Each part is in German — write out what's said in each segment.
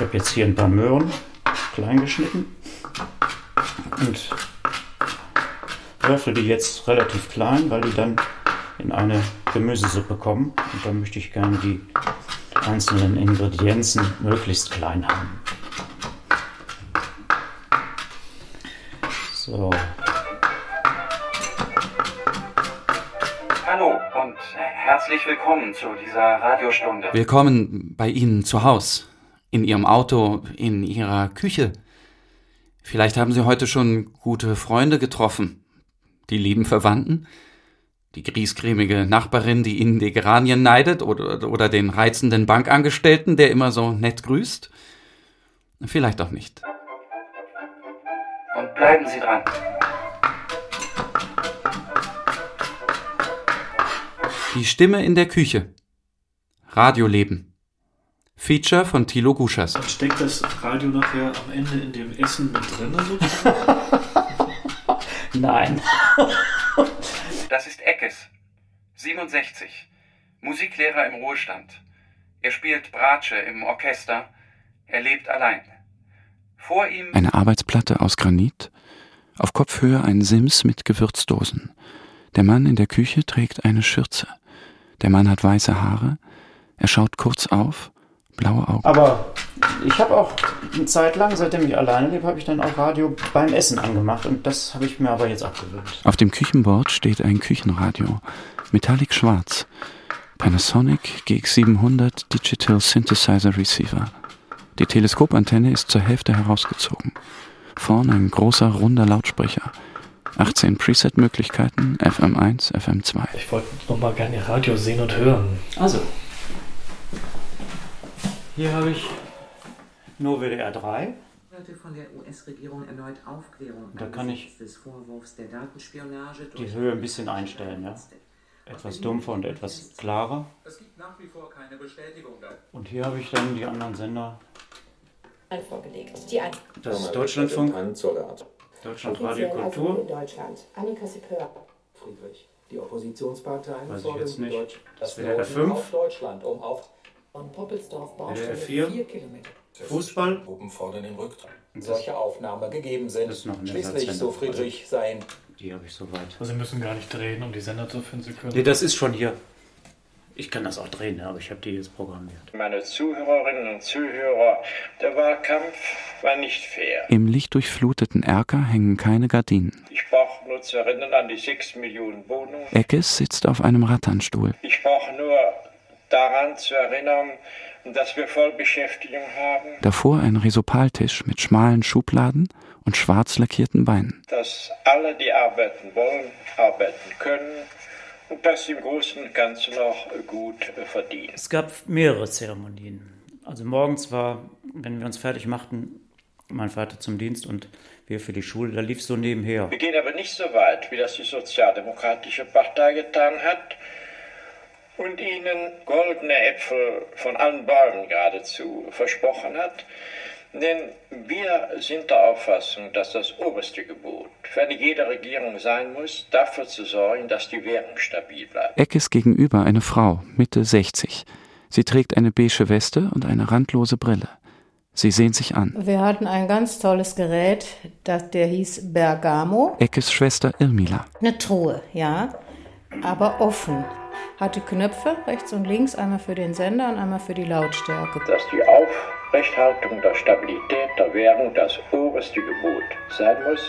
Ich habe jetzt hier ein paar Möhren klein geschnitten und würfel die jetzt relativ klein, weil die dann in eine Gemüsesuppe kommen. Und da möchte ich gerne die einzelnen Ingredienzen möglichst klein haben. So. Hallo und herzlich willkommen zu dieser Radiostunde. Willkommen bei Ihnen zu Haus, in Ihrem Auto, in Ihrer Küche. Vielleicht haben Sie heute schon gute Freunde getroffen, die lieben Verwandten, die griesgrämige Nachbarin, die Ihnen die Geranien neidet, oder, oder den reizenden Bankangestellten, der immer so nett grüßt. Vielleicht auch nicht. Und bleiben Sie dran. Die Stimme in der Küche. Radioleben. Feature von Thilo Guschas. Und steckt das Radio nachher am Ende in dem Essen mit drin? Nein. Das ist Eckes, 67, Musiklehrer im Ruhestand. Er spielt Bratsche im Orchester. Er lebt allein. Vor ihm Eine Arbeitsplatte aus Granit. Auf Kopfhöhe ein Sims mit Gewürzdosen. Der Mann in der Küche trägt eine Schürze. Der Mann hat weiße Haare. Er schaut kurz auf, blaue Augen. Aber ich habe auch eine Zeit lang, seitdem ich alleine lebe, habe ich dann auch Radio beim Essen angemacht. Und das habe ich mir aber jetzt abgewöhnt. Auf dem Küchenbord steht ein Küchenradio. Metallic schwarz. Panasonic GX700 Digital Synthesizer Receiver. Die Teleskopantenne ist zur Hälfte herausgezogen. Vorn ein großer runder Lautsprecher. 18 Preset-Möglichkeiten, FM1, FM2. Ich wollte noch mal gerne Radio sehen und hören. Also, hier habe ich nur WDR 3. Hörte von der US-Regierung erneut Aufklärung Da kann ich des Vorwurfs der Datenspionage Die Höhe ein bisschen einstellen, ja. Etwas dumpfer und etwas klarer. Es gibt nach wie vor keine Bestätigung da. Und hier habe ich dann die anderen Sender. vorgelegt. Die ein Das ist Deutschlandfunk, Deutschland Radio Kultur. in Deutschland. Annika Sipör. Friedrich. Die Oppositionsparteien Weiß ich fordern jetzt nicht. Das WDR Noten 5. auf Deutschland, um auf Von Poppelsdorf Baustelle 4. 4 Kilometer. Fußball. Gruppen fordern den Rücktritt. Das- Solche Aufnahmen gegeben sind. Schließlich, so Friedrich, seien Die habe ich soweit. Also Sie müssen gar nicht drehen, um die Sender zu finden. Sie können. Nee, das ist schon hier. Ich kann das auch drehen, aber ich habe die jetzt programmiert. Meine Zuhörerinnen und Zuhörer, der Wahlkampf war nicht fair. Im lichtdurchfluteten Erker hängen keine Gardinen. Ich brauche nur zu erinnern an die 6 Millionen Wohnungen. Eckes sitzt auf einem Ratternstuhl. Ich brauche nur daran zu erinnern, dass wir Vollbeschäftigung haben, Davor ein Resopaltisch mit schmalen Schubladen und schwarz lackierten Beinen. dass alle, die arbeiten wollen, arbeiten können und dass sie im Großen und Ganzen auch gut verdienen. Es gab mehrere Zeremonien. Also morgens war, wenn wir uns fertig machten, mein Vater zum Dienst und wir für die Schule, da lief so nebenher. Wir gehen aber nicht so weit, wie das die Sozialdemokratische Partei getan hat und ihnen goldene Äpfel von allen Bäumen geradezu versprochen hat. Denn wir sind der Auffassung, dass das oberste Gebot für eine jede Regierung sein muss, dafür zu sorgen, dass die Währung stabil bleibt. Eckes gegenüber eine Frau, Mitte 60. Sie trägt eine beige Weste und eine randlose Brille. Sie sehen sich an. Wir hatten ein ganz tolles Gerät, das, der hieß Bergamo. Eckes Schwester Irmila. Eine Truhe, ja, aber offen. Hatte Knöpfe rechts und links, einmal für den Sender und einmal für die Lautstärke. Dass die Aufrechthaltung der Stabilität der Währung das oberste Gebot sein muss,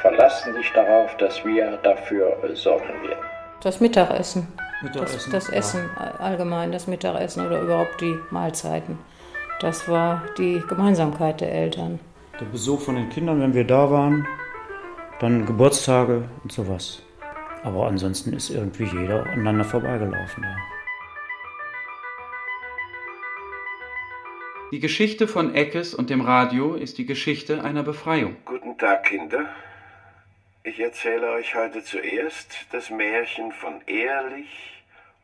verlassen sich darauf, dass wir dafür sorgen werden. Das Mittagessen. Mittagessen, Das, das ja. Essen allgemein, das Mittagessen oder überhaupt die Mahlzeiten. Das war die Gemeinsamkeit der Eltern. Der Besuch von den Kindern, wenn wir da waren, dann Geburtstage und sowas. Aber ansonsten ist irgendwie jeder aneinander vorbeigelaufen. Ja. Die Geschichte von Eckes und dem Radio ist die Geschichte einer Befreiung. Guten Tag, Kinder. Ich erzähle euch heute zuerst das Märchen von Ehrlich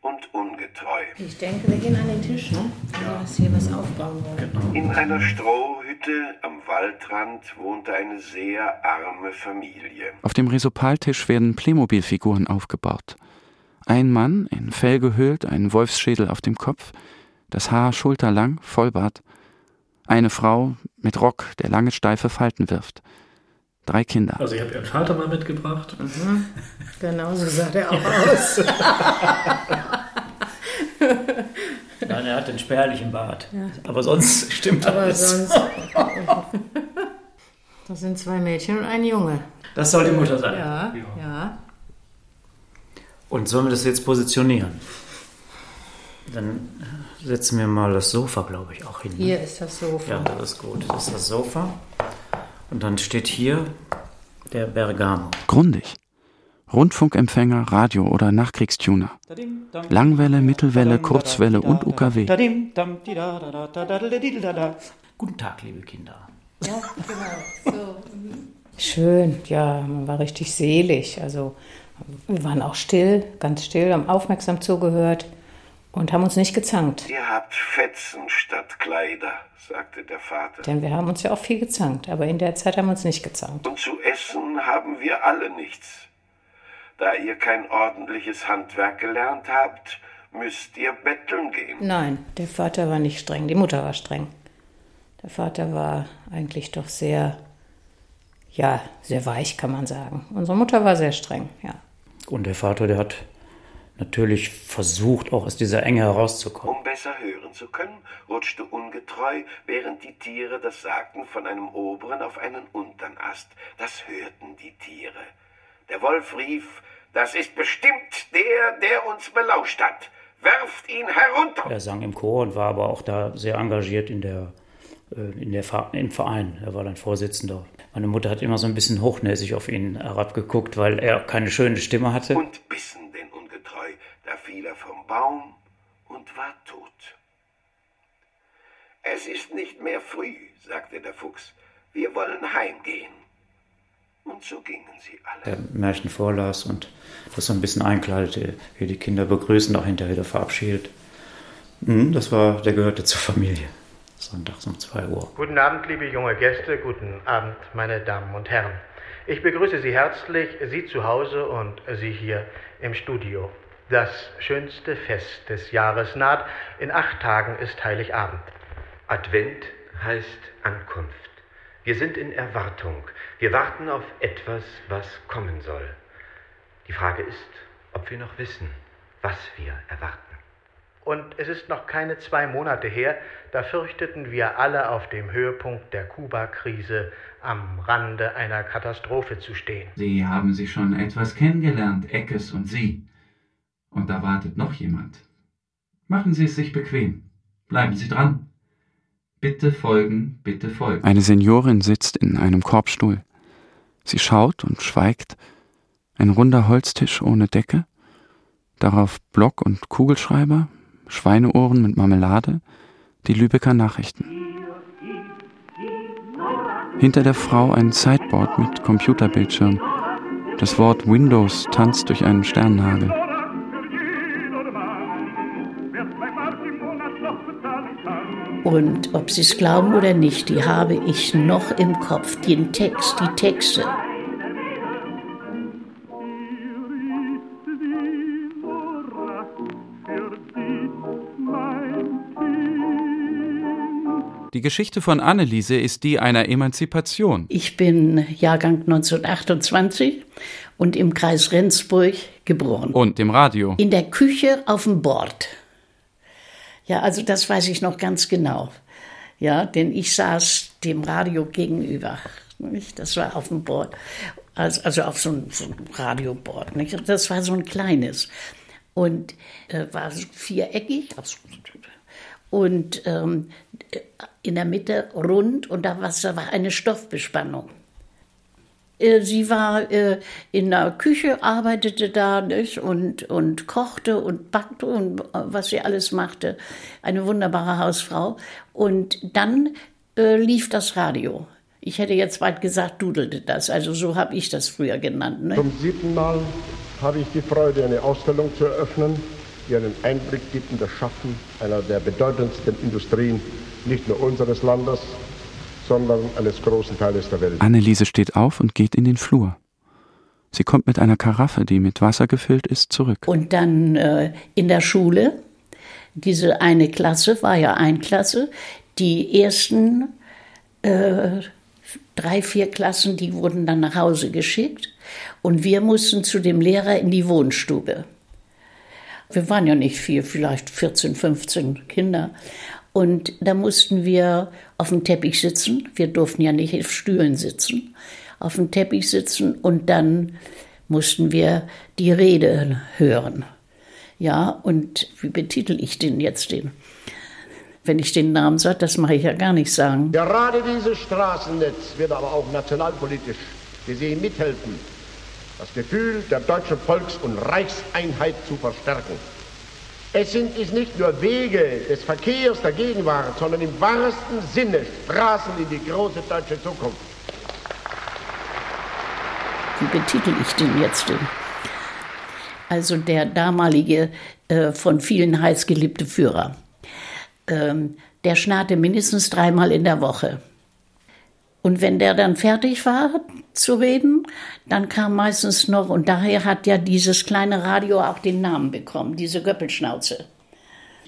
und Ungetreu. Ich denke, wir gehen an den Tisch, ne? Ja. Dass hier was aufbauen wollen. In einer Strohhütte am Waldrand wohnte eine sehr arme Familie. Auf dem Resopaltisch werden Playmobil-Figuren aufgebaut. Ein Mann, in Fell gehüllt, ein Wolfsschädel auf dem Kopf, das Haar schulterlang, Vollbart. Eine Frau mit Rock, der lange steife Falten wirft. Drei Kinder. Also ich habe Ihren Vater mal mitgebracht. Mhm. Genau so sah der auch aus. Nein, er hat den spärlichen Bart. Ja. Aber sonst stimmt Aber alles. sonst. Das sind zwei Mädchen und ein Junge. Das soll die Mutter sein. Ja, ja. Und sollen wir das jetzt positionieren? Dann setzen wir mal das Sofa, glaube ich, auch hin. ne? Hier ist das Sofa. Ja, das ist gut. Das ist das Sofa. Und dann steht hier der Bergamo. Grundig. Rundfunkempfänger, Radio oder Nachkriegstuner. Langwelle, Mittelwelle, Kurzwelle und UKW. Guten Tag, liebe Kinder. Ja, genau. So. Schön, ja, man war richtig selig. Also wir waren auch still, ganz still, haben aufmerksam zugehört und haben uns nicht gezankt. Ihr habt Fetzen statt Kleider, sagte der Vater. Denn wir haben uns ja auch viel gezankt, aber in der Zeit haben wir uns nicht gezankt. Und zu essen haben wir alle nichts. Da ihr kein ordentliches Handwerk gelernt habt, müsst ihr betteln gehen. Nein, der Vater war nicht streng, die Mutter war streng. Der Vater war eigentlich doch sehr, ja, sehr weich, kann man sagen. Unsere Mutter war sehr streng, ja. Und der Vater, der hat natürlich versucht, auch aus dieser Enge herauszukommen. Um besser hören zu können, rutschte ungetreu, während die Tiere das sagten, von einem oberen auf einen unteren Ast. Das hörten die Tiere. Der Wolf rief, das ist bestimmt der, der uns belauscht hat. Werft ihn herunter. Er sang im Chor und war aber auch da sehr engagiert in der, äh, in der im Verein. Er war dann Vorsitzender. Meine Mutter hat immer so ein bisschen hochnäsig auf ihn herabgeguckt, weil er keine schöne Stimme hatte. Und bissen den ungetreu. Da fiel er vom Baum und war tot. Es ist nicht mehr früh, sagte der Fuchs. Wir wollen heimgehen. Und so gingen sie alle. der Märchen vorlas und das so ein bisschen einkleidete, wie die Kinder begrüßen, auch hinterher wieder verabschiedet. Mhm, Das war, der gehörte zur Familie. Sonntags um 2 Uhr. Guten Abend, liebe junge Gäste, guten Abend, meine Damen und Herren. Ich begrüße Sie herzlich, Sie zu Hause und Sie hier im Studio. Das schönste Fest des Jahres naht. In acht Tagen ist Heiligabend. Advent heißt Ankunft. Wir sind in Erwartung. Wir warten auf etwas, was kommen soll. Die Frage ist, ob wir noch wissen, was wir erwarten. Und es ist noch keine zwei Monate her, da fürchteten wir alle auf dem Höhepunkt der Kuba-Krise am Rande einer Katastrophe zu stehen. Sie haben sich schon etwas kennengelernt, Eckes und Sie. Und da wartet noch jemand. Machen Sie es sich bequem. Bleiben Sie dran. Bitte folgen, bitte folgen. Eine Seniorin sitzt in einem Korbstuhl. Sie schaut und schweigt. Ein runder Holztisch ohne Decke. Darauf Block und Kugelschreiber, Schweineohren mit Marmelade, die Lübecker Nachrichten. Hinter der Frau ein Sideboard mit Computerbildschirm. Das Wort Windows tanzt durch einen Sternenhagel. Und ob Sie es glauben oder nicht, die habe ich noch im Kopf, den Text, die Texte. Die Geschichte von Anneliese ist die einer Emanzipation. Ich bin Jahrgang 1928 und im Kreis Rendsburg geboren. Und im Radio. In der Küche auf dem Bord. Ja, also das weiß ich noch ganz genau. Ja, denn ich saß dem Radio gegenüber. Nicht? Das war auf dem Bord. Also, also auf so einem, so Radioboard. Nicht? Das war so ein kleines. Und äh, war viereckig. Und ähm, in der Mitte rund und da war eine Stoffbespannung. Äh, Sie war äh, in der Küche, arbeitete da nicht, und, und kochte und backte und äh, was sie alles machte. Eine wunderbare Hausfrau. Und dann lief das Radio. Ich hätte jetzt bald gesagt, dudelte das. Also so habe ich das früher genannt. Ne? Zum siebten Mal habe ich die Freude, eine Ausstellung zu eröffnen, die einen Einblick gibt in das Schaffen einer der bedeutendsten Industrien, nicht nur unseres Landes, sondern eines großen Teiles der Welt. Anneliese steht auf und geht in den Flur. Sie kommt mit einer Karaffe, die mit Wasser gefüllt ist, zurück. Und dann äh, in der Schule, diese eine Klasse war ja eine Klasse, Die ersten äh, drei, vier Klassen, die wurden dann nach Hause geschickt und wir mussten zu dem Lehrer in die Wohnstube. Wir waren ja nicht viel, vielleicht 14, 15 Kinder. Und da mussten wir auf dem Teppich sitzen. Wir durften ja nicht auf Stühlen sitzen. Auf dem Teppich sitzen und dann mussten wir die Rede hören. Ja, und wie betitel ich den jetzt den? Wenn ich den Namen sage, das mache ich ja gar nicht sagen. Gerade dieses Straßennetz wird aber auch nationalpolitisch gesehen mithelfen, das Gefühl der deutschen Volks- und Reichseinheit zu verstärken. Es sind es nicht nur Wege des Verkehrs der Gegenwart, sondern im wahrsten Sinne Straßen in die große deutsche Zukunft. Wie betitel ich den jetzt? Also der damalige, äh, von vielen heiß geliebte Führer. Ähm, der schnarrte mindestens dreimal in der Woche. Und wenn der dann fertig war zu reden, dann kam meistens noch, und daher hat ja dieses kleine Radio auch den Namen bekommen, diese Göppelschnauze.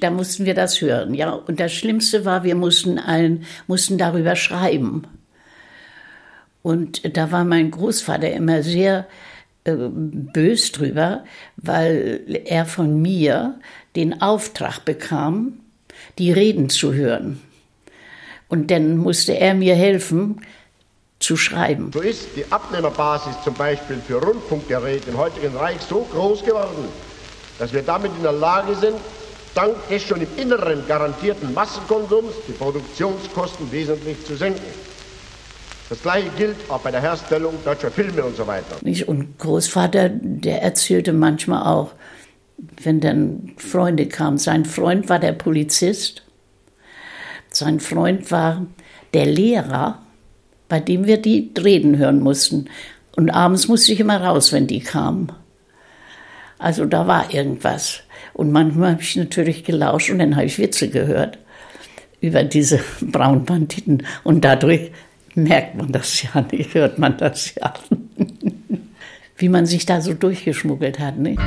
Da mussten wir das hören, ja. Und das Schlimmste war, wir mussten, ein, mussten darüber schreiben. Und da war mein Großvater immer sehr äh, bös drüber, weil er von mir den Auftrag bekam, die Reden zu hören. Und dann musste er mir helfen, zu schreiben. So ist die Abnehmerbasis zum Beispiel für Rundfunkgeräte im heutigen Reich so groß geworden, dass wir damit in der Lage sind, dank des schon im Inneren garantierten Massenkonsums die Produktionskosten wesentlich zu senken. Das gleiche gilt auch bei der Herstellung deutscher Filme und so weiter. Und Großvater, der erzählte manchmal auch, wenn dann Freunde kamen. Sein Freund war der Polizist, sein Freund war der Lehrer, bei dem wir die Reden hören mussten. Und abends musste ich immer raus, wenn die kamen. Also da war irgendwas. Und manchmal habe ich natürlich gelauscht und dann habe ich Witze gehört über diese braunen Banditen. Und dadurch merkt man das ja nicht, hört man das ja. Wie man sich da so durchgeschmuggelt hat. Nicht?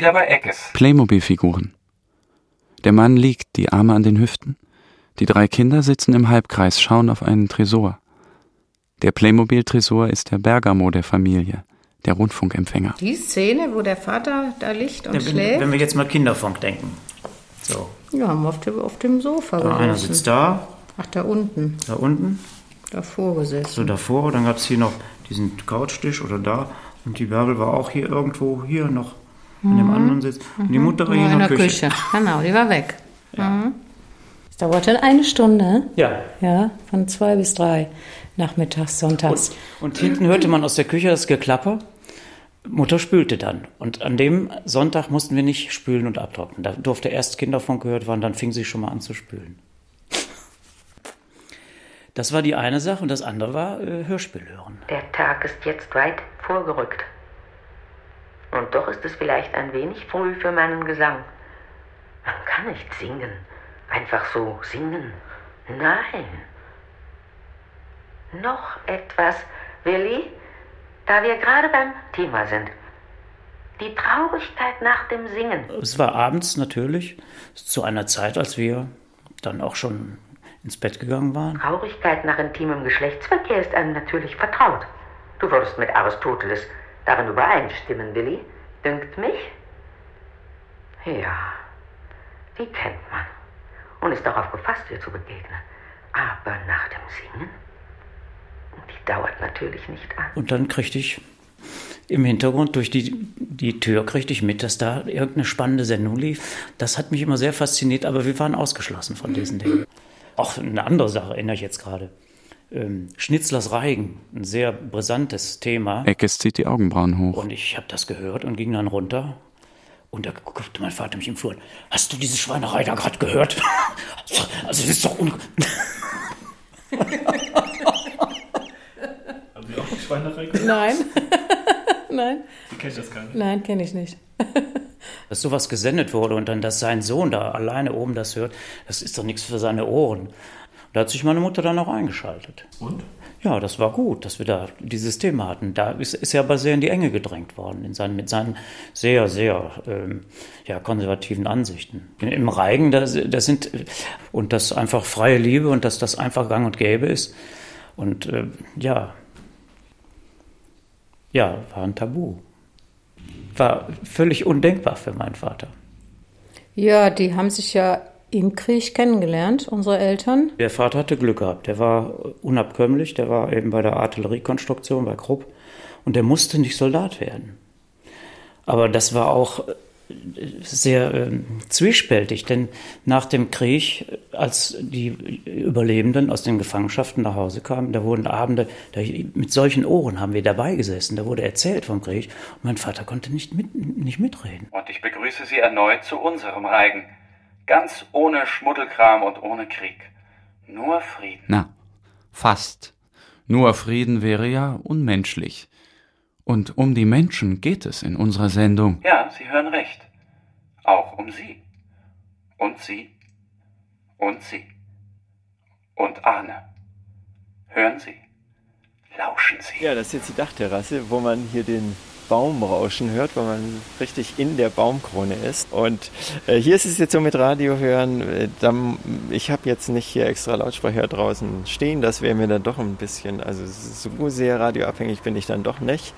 Wieder bei Eckes. Playmobil-Figuren. Der Mann liegt, die Arme an den Hüften. Die drei Kinder sitzen im Halbkreis, schauen auf einen Tresor. Der Playmobil-Tresor ist der Bergamo der Familie, der Rundfunkempfänger. Die Szene, wo der Vater da liegt und wenn, schläft. wenn wir jetzt mal Kinderfunk denken. So. Ja, haben wir auf dem, auf dem Sofa Da einer sitzt da, Ach, da unten. da unten, Davor gesessen. so davor. Dann gab es hier noch diesen Couchtisch oder da. Und die Bärbel war auch hier irgendwo, hier noch an dem Mhm. anderen Sitz. Und die Mhm. Mutter war in in der Küche. Küche. Genau, die war weg. Mhm. Es dauerte eine Stunde. Ja. Ja, von zwei bis drei nachmittags, sonntags. Und hinten hörte man aus der Küche das Geklapper. Mutter spülte dann. Und an dem Sonntag mussten wir nicht spülen und abtrocknen. Da durfte erst Kinderfunk gehört werden, dann fing sie schon mal an zu spülen. Das war die eine Sache und das andere war äh, Hörspiel hören. Der Tag ist jetzt weit vorgerückt. Und doch ist es vielleicht ein wenig früh für meinen Gesang. Man kann nicht singen. Einfach so singen. Nein. Noch etwas, Willi, da wir gerade beim Thema sind. Die Traurigkeit nach dem Singen. Es war abends natürlich, zu einer Zeit, als wir dann auch schon ins Bett gegangen waren. Traurigkeit nach intimem Geschlechtsverkehr ist einem natürlich vertraut. Du würdest mit Aristoteles darin übereinstimmen, Willi. Dünkt mich? Ja, die kennt man und ist darauf gefasst, ihr zu begegnen. Aber nach dem Singen, die dauert natürlich nicht an. Und dann kriegte ich im Hintergrund durch die, die Tür kriegte ich mit, dass da irgendeine spannende Sendung lief. Das hat mich immer sehr fasziniert, aber wir waren ausgeschlossen von diesen Dingen. Auch eine andere Sache erinnere ich jetzt gerade. Ähm, Schnitzlers Reigen, ein sehr brisantes Thema. Eckes zieht die Augenbrauen hoch. Und ich habe das gehört und ging dann runter. Und da guckte mein Vater mich im Flur an. Hast du diese Schweinerei da gerade gehört? Also, das ist doch un... Haben Sie auch die Schweinerei gehört? Nein. Nein. Sie kennen das gar nicht. Nein, kenne ich nicht. Dass sowas gesendet wurde und dann, dass sein Sohn da alleine oben das hört, das ist doch nichts für seine Ohren. Da hat sich meine Mutter dann auch eingeschaltet. Und? Ja, das war gut, dass wir da dieses Thema hatten. Da ist, ist er aber sehr in die Enge gedrängt worden, in seinen, mit seinen sehr, sehr ähm, ja, konservativen Ansichten. Im Reigen, das, das sind, und das einfach freie Liebe und dass das einfach gang und gäbe ist. Und äh, ja, ja, war ein Tabu. War völlig undenkbar für meinen Vater. Ja, die haben sich ja im Krieg kennengelernt, unsere Eltern. Der Vater hatte Glück gehabt. Der war unabkömmlich. Der war eben bei der Artilleriekonstruktion bei Krupp. Und der musste nicht Soldat werden. Aber das war auch sehr äh, zwiespältig, denn nach dem Krieg, als die Überlebenden aus den Gefangenschaften nach Hause kamen, da wurden Abende, da, mit solchen Ohren haben wir dabei gesessen, da wurde erzählt vom Krieg und mein Vater konnte nicht, mit, nicht mitreden. Und ich begrüße Sie erneut zu unserem Reigen. Ganz ohne Schmuddelkram und ohne Krieg. Nur Frieden. Na, fast. Nur Frieden wäre ja unmenschlich. Und um die Menschen geht es in unserer Sendung. Ja, Sie hören recht. Auch um Sie. Und Sie. Und Sie. Und Arne. Hören Sie. Lauschen Sie. Ja, das ist jetzt die Dachterrasse, wo man hier den Baumrauschen hört, weil man richtig in der Baumkrone ist. Und äh, hier ist es jetzt so mit Radio hören. Äh, dann, ich habe jetzt nicht hier extra Lautsprecher draußen stehen. Das wäre mir dann doch ein bisschen, also so sehr radioabhängig bin ich dann doch nicht.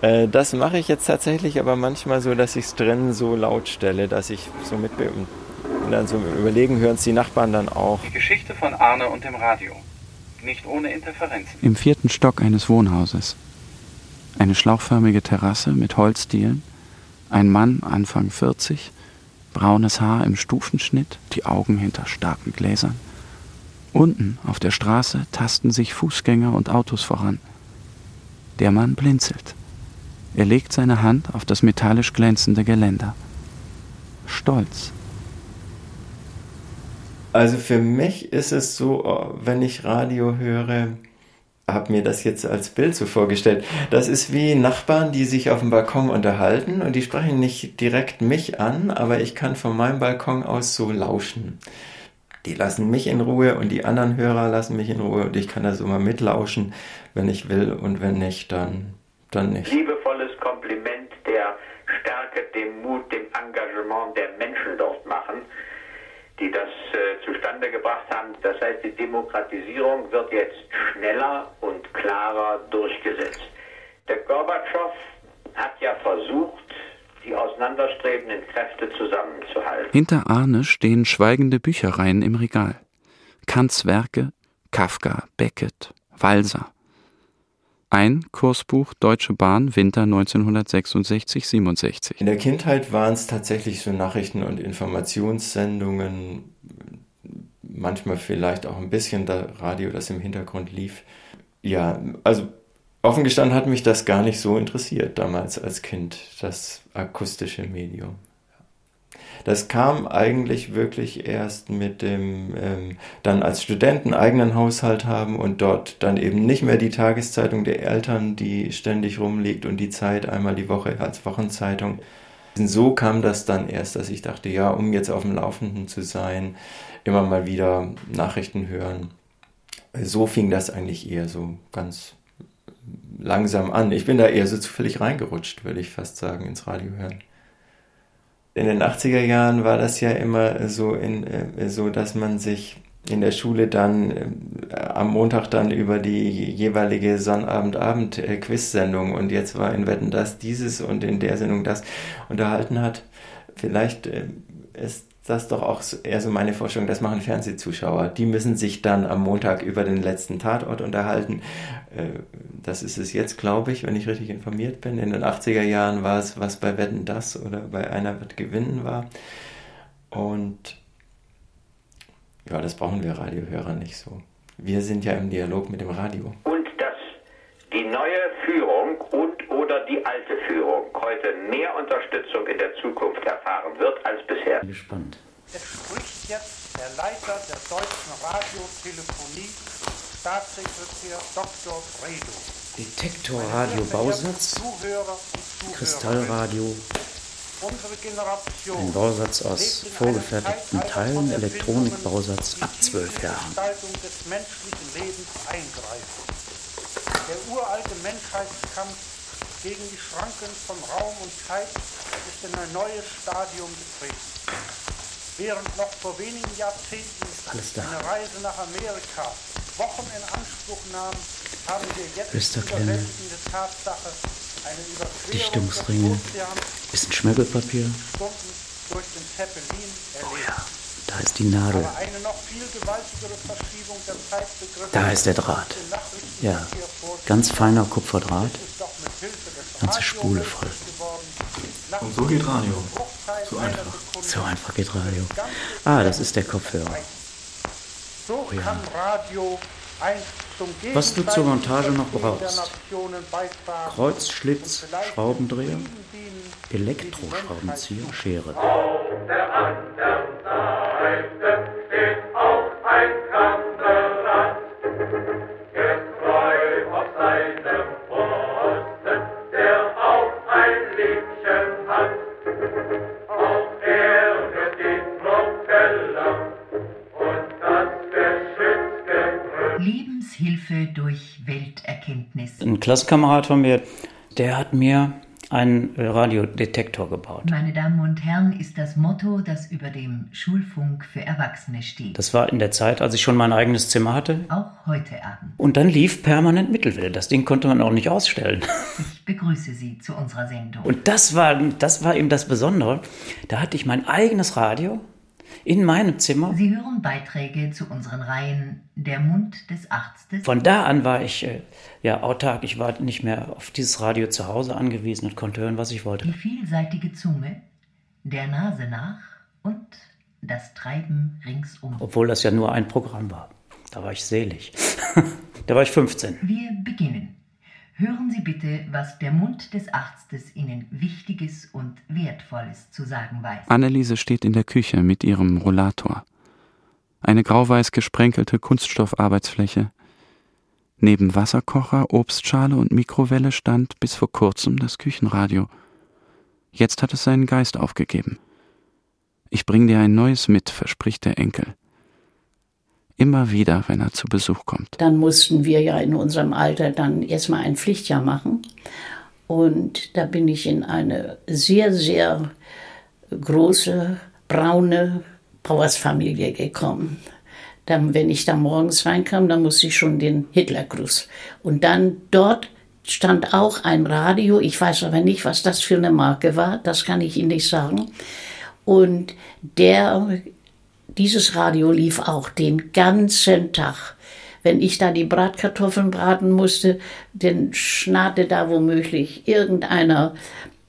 Äh, das mache ich jetzt tatsächlich aber manchmal so, dass ich es drin so laut stelle, dass ich so mit und dann so überlegen, hören es die Nachbarn dann auch. Die Geschichte von Arne und dem Radio. Nicht ohne Interferenzen. Im vierten Stock eines Wohnhauses. Eine schlauchförmige Terrasse mit Holzdielen, ein Mann Anfang 40, braunes Haar im Stufenschnitt, die Augen hinter starken Gläsern. Unten auf der Straße tasten sich Fußgänger und Autos voran. Der Mann blinzelt. Er legt seine Hand auf das metallisch glänzende Geländer. Stolz. Also für mich ist es so, wenn ich Radio höre, habe mir das jetzt als Bild so vorgestellt. Das ist wie Nachbarn, die sich auf dem Balkon unterhalten und die sprechen nicht direkt mich an, aber ich kann von meinem Balkon aus so lauschen. Die lassen mich in Ruhe und die anderen Hörer lassen mich in Ruhe und ich kann da so mal mitlauschen, wenn ich will und wenn nicht, dann, dann nicht. Liebevolles Kompliment der Stärke, dem Mut, dem Engagement der Menschen die das äh, zustande gebracht haben. Das heißt, die Demokratisierung wird jetzt schneller und klarer durchgesetzt. Der Gorbatschow hat ja versucht, die auseinanderstrebenden Kräfte zusammenzuhalten. Hinter Arne stehen schweigende Büchereien im Regal. Kants Werke, Kafka, Beckett, Walser. Ein Kursbuch Deutsche Bahn Winter 1966-67. In der Kindheit waren es tatsächlich so Nachrichten- und Informationssendungen, manchmal vielleicht auch ein bisschen das Radio, das im Hintergrund lief. Ja, also offen gestanden hat mich das gar nicht so interessiert damals als Kind, das akustische Medium. Das kam eigentlich wirklich erst mit dem ähm, dann als Studenten eigenen Haushalt haben und dort dann eben nicht mehr die Tageszeitung der Eltern, die ständig rumliegt und die Zeit einmal die Woche als Wochenzeitung. So kam das dann erst, dass ich dachte, ja, um jetzt auf dem Laufenden zu sein, immer mal wieder Nachrichten hören. So fing das eigentlich eher so ganz langsam an. Ich bin da eher so zufällig reingerutscht, würde ich fast sagen, ins Radio hören in den 80er Jahren war das ja immer so, in, äh, so dass man sich in der Schule dann äh, am Montag dann über die jeweilige Sonnabend-Abend-Quiz-Sendung und jetzt war in Wetten das dieses und in der Sendung das unterhalten hat. Vielleicht äh, ist das ist doch auch eher so meine Vorstellung, das machen Fernsehzuschauer. Die müssen sich dann am Montag über den letzten Tatort unterhalten. Äh, das ist es jetzt, glaube ich, wenn ich richtig informiert bin. In den 80er Jahren war es, was bei Wetten das oder bei Einer wird gewinnen war. Und ja, das brauchen wir Radiohörer nicht so. Wir sind ja im Dialog mit dem Radio. Und dass die neue Führung oder die alte Führung heute mehr Unterstützung in der Zukunft erfahren wird als bisher. Gespannt. Es spricht jetzt der Leiter der Deutschen Radiotelefonie, Staatssekretär Dr. Bredow. Detektorradio Bausatz, Kristallradio, unsere Generation Ein Bausatz aus vorgefertigten Teilen, Elektronikbausatz ab zwölf Jahren. Gestaltung des menschlichen Lebens eingreifen. Der uralte Menschheitskampf gegen die Schranken von Raum und Zeit ist in ein neues Stadium getreten. Während noch vor wenigen Jahrzehnten eine Reise nach Amerika Wochen in Anspruch nahm, haben wir jetzt die Flüsterklänge. überwältigende Tatsache, eine Überquerung Dichtungsringe, des Ozeans bisschen Schmirgelpapier. Stunden durch den Zeppelin erlebt. Da ist die Nadel. Aber eine noch viel gewaltigere Verschiebung der Zeitbegriffe Da ist der Draht. Ja, ganz feiner Kupferdraht. Ganze Spule voll. Und so geht Radio. So einfach. So einfach geht Radio. Ah, das ist der Kopfhörer. So Oh ja. Was du zur Montage noch brauchst. der Kreuzschlitz, Schraubendreher, Elektroschraubenzieher, Schere. Lebenshilfe durch Welterkenntnis. Ein Klassenkamerad von mir, der hat mir einen Radiodetektor gebaut. Meine Damen und Herren, ist das Motto, das über dem Schulfunk für Erwachsene steht. Das war in der Zeit, als ich schon mein eigenes Zimmer hatte. Auch heute Abend. Und dann lief permanent Mittelwelle. Das Ding konnte man auch nicht ausstellen. Ich begrüße Sie zu unserer Sendung. Und das war, das war eben das Besondere. Da hatte ich mein eigenes Radio in meinem Zimmer. Sie hören Beiträge zu unseren Reihen Der Mund des Arztes. Von da an war ich äh, ja autark. Ich war nicht mehr auf dieses Radio zu Hause angewiesen und konnte hören, was ich wollte. Die vielseitige Zunge, der Nase nach und das Treiben ringsum. Obwohl das ja nur ein Programm war. Da war ich selig. da war ich 15. Wir beginnen. Hören Sie bitte, was der Mund des Arztes Ihnen Wichtiges und Wertvolles zu sagen weiß. Anneliese steht in der Küche mit ihrem Rollator. Eine grauweiß gesprenkelte Kunststoffarbeitsfläche. Neben Wasserkocher, Obstschale und Mikrowelle stand bis vor kurzem das Küchenradio. Jetzt hat es seinen Geist aufgegeben. Ich bring dir ein neues mit, verspricht der Enkel. Immer wieder, wenn er zu Besuch kommt. Dann mussten wir ja in unserem Alter dann erstmal ein Pflichtjahr machen. Und da bin ich in eine sehr, sehr große, braune Bauersfamilie gekommen. Dann, wenn ich da morgens reinkam, dann musste ich schon den Hitlergruß. Und dann dort stand auch ein Radio. Ich weiß aber nicht, was das für eine Marke war. Das kann ich Ihnen nicht sagen. Und der, dieses Radio lief auch den ganzen Tag. Wenn ich da die Bratkartoffeln braten musste, dann schnarrte da womöglich irgendeiner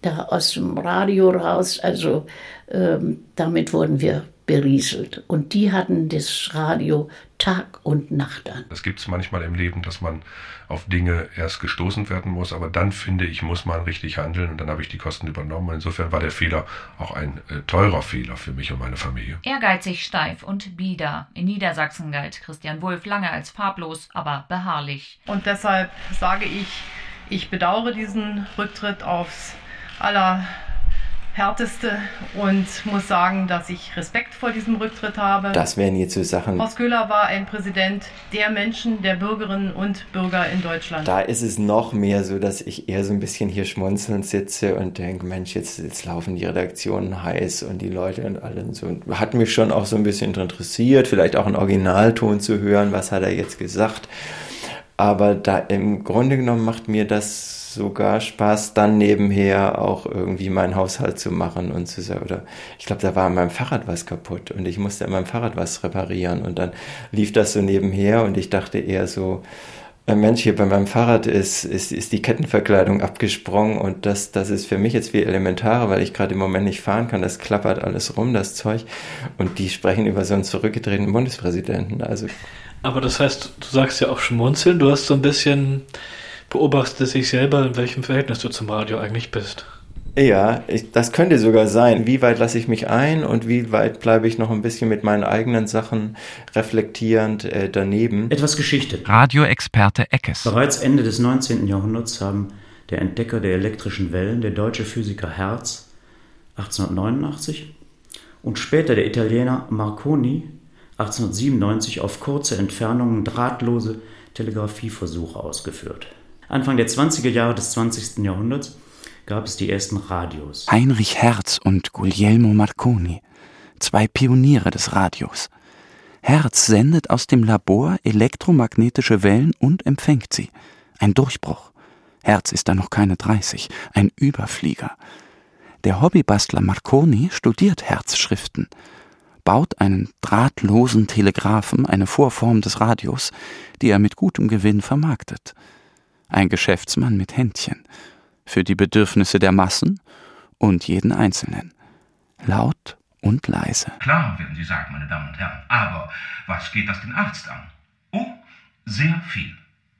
da aus dem Radio raus. Also ähm, damit wurden wir berieselt. Und die hatten das Radio Tag und Nacht an. Das gibt es manchmal im Leben, dass man auf Dinge erst gestoßen werden muss, aber dann finde ich, muss man richtig handeln und dann habe ich die Kosten übernommen. Insofern war der Fehler auch ein äh, teurer Fehler für mich und meine Familie. Ehrgeizig, steif und bieder. In Niedersachsen galt Christian Wulff lange als farblos, aber beharrlich. Und deshalb sage ich, ich bedauere diesen Rücktritt aufs allerhärteste und muss sagen, dass ich Respekt vor diesem Rücktritt habe. Das wären jetzt so Sachen. Horst Köhler war ein Präsident der Menschen, der Bürgerinnen und Bürger in Deutschland. Da ist es noch mehr so, dass ich eher so ein bisschen hier schmunzelnd sitze und denke, Mensch, jetzt, jetzt laufen die Redaktionen heiß und die Leute und alle und so. Und hat mich schon auch so ein bisschen interessiert, vielleicht auch einen Originalton zu hören, was hat er jetzt gesagt. Aber da im Grunde genommen macht mir das sogar Spaß, dann nebenher auch irgendwie meinen Haushalt zu machen und zu sagen, oder ich glaube, da war an meinem Fahrrad was kaputt und ich musste an meinem Fahrrad was reparieren und dann lief das so nebenher und ich dachte eher so, äh, Mensch, hier bei meinem Fahrrad ist, ist, ist die Kettenverkleidung abgesprungen und das, das ist für mich jetzt wie elementar, weil ich gerade im Moment nicht fahren kann. Das klappert alles rum, das Zeug. Und die sprechen über so einen zurückgetretenen Bundespräsidenten. Also Aber das heißt, du sagst ja auch schmunzeln, du hast so ein bisschen beobachtest dich selber, in welchem Verhältnis du zum Radio eigentlich bist. Ja, ich, das könnte sogar sein. Wie weit lasse ich mich ein und wie weit bleibe ich noch ein bisschen mit meinen eigenen Sachen reflektierend äh, daneben? Etwas Geschichte. Radioexperte Eckes. Bereits Ende des 19. Jahrhunderts haben der Entdecker der elektrischen Wellen, der deutsche Physiker Hertz, 1889 und später der Italiener Marconi 1897 auf kurze Entfernungen drahtlose Telegrafieversuche ausgeführt. Anfang der 20er Jahre des 20. Jahrhunderts gab es die ersten Radios. Heinrich Hertz und Guglielmo Marconi, zwei Pioniere des Radios. Hertz sendet aus dem Labor elektromagnetische Wellen und empfängt sie. Ein Durchbruch. Hertz ist da noch keine 30, ein Überflieger. Der Hobbybastler Marconi studiert Herzschriften, baut einen drahtlosen Telegraphen, eine Vorform des Radios, die er mit gutem Gewinn vermarktet. Ein Geschäftsmann mit Händchen, für die Bedürfnisse der Massen und jeden Einzelnen. Laut und leise. Klar, werden Sie sagen, meine Damen und Herren. Aber was geht das den Arzt an? Oh, sehr viel.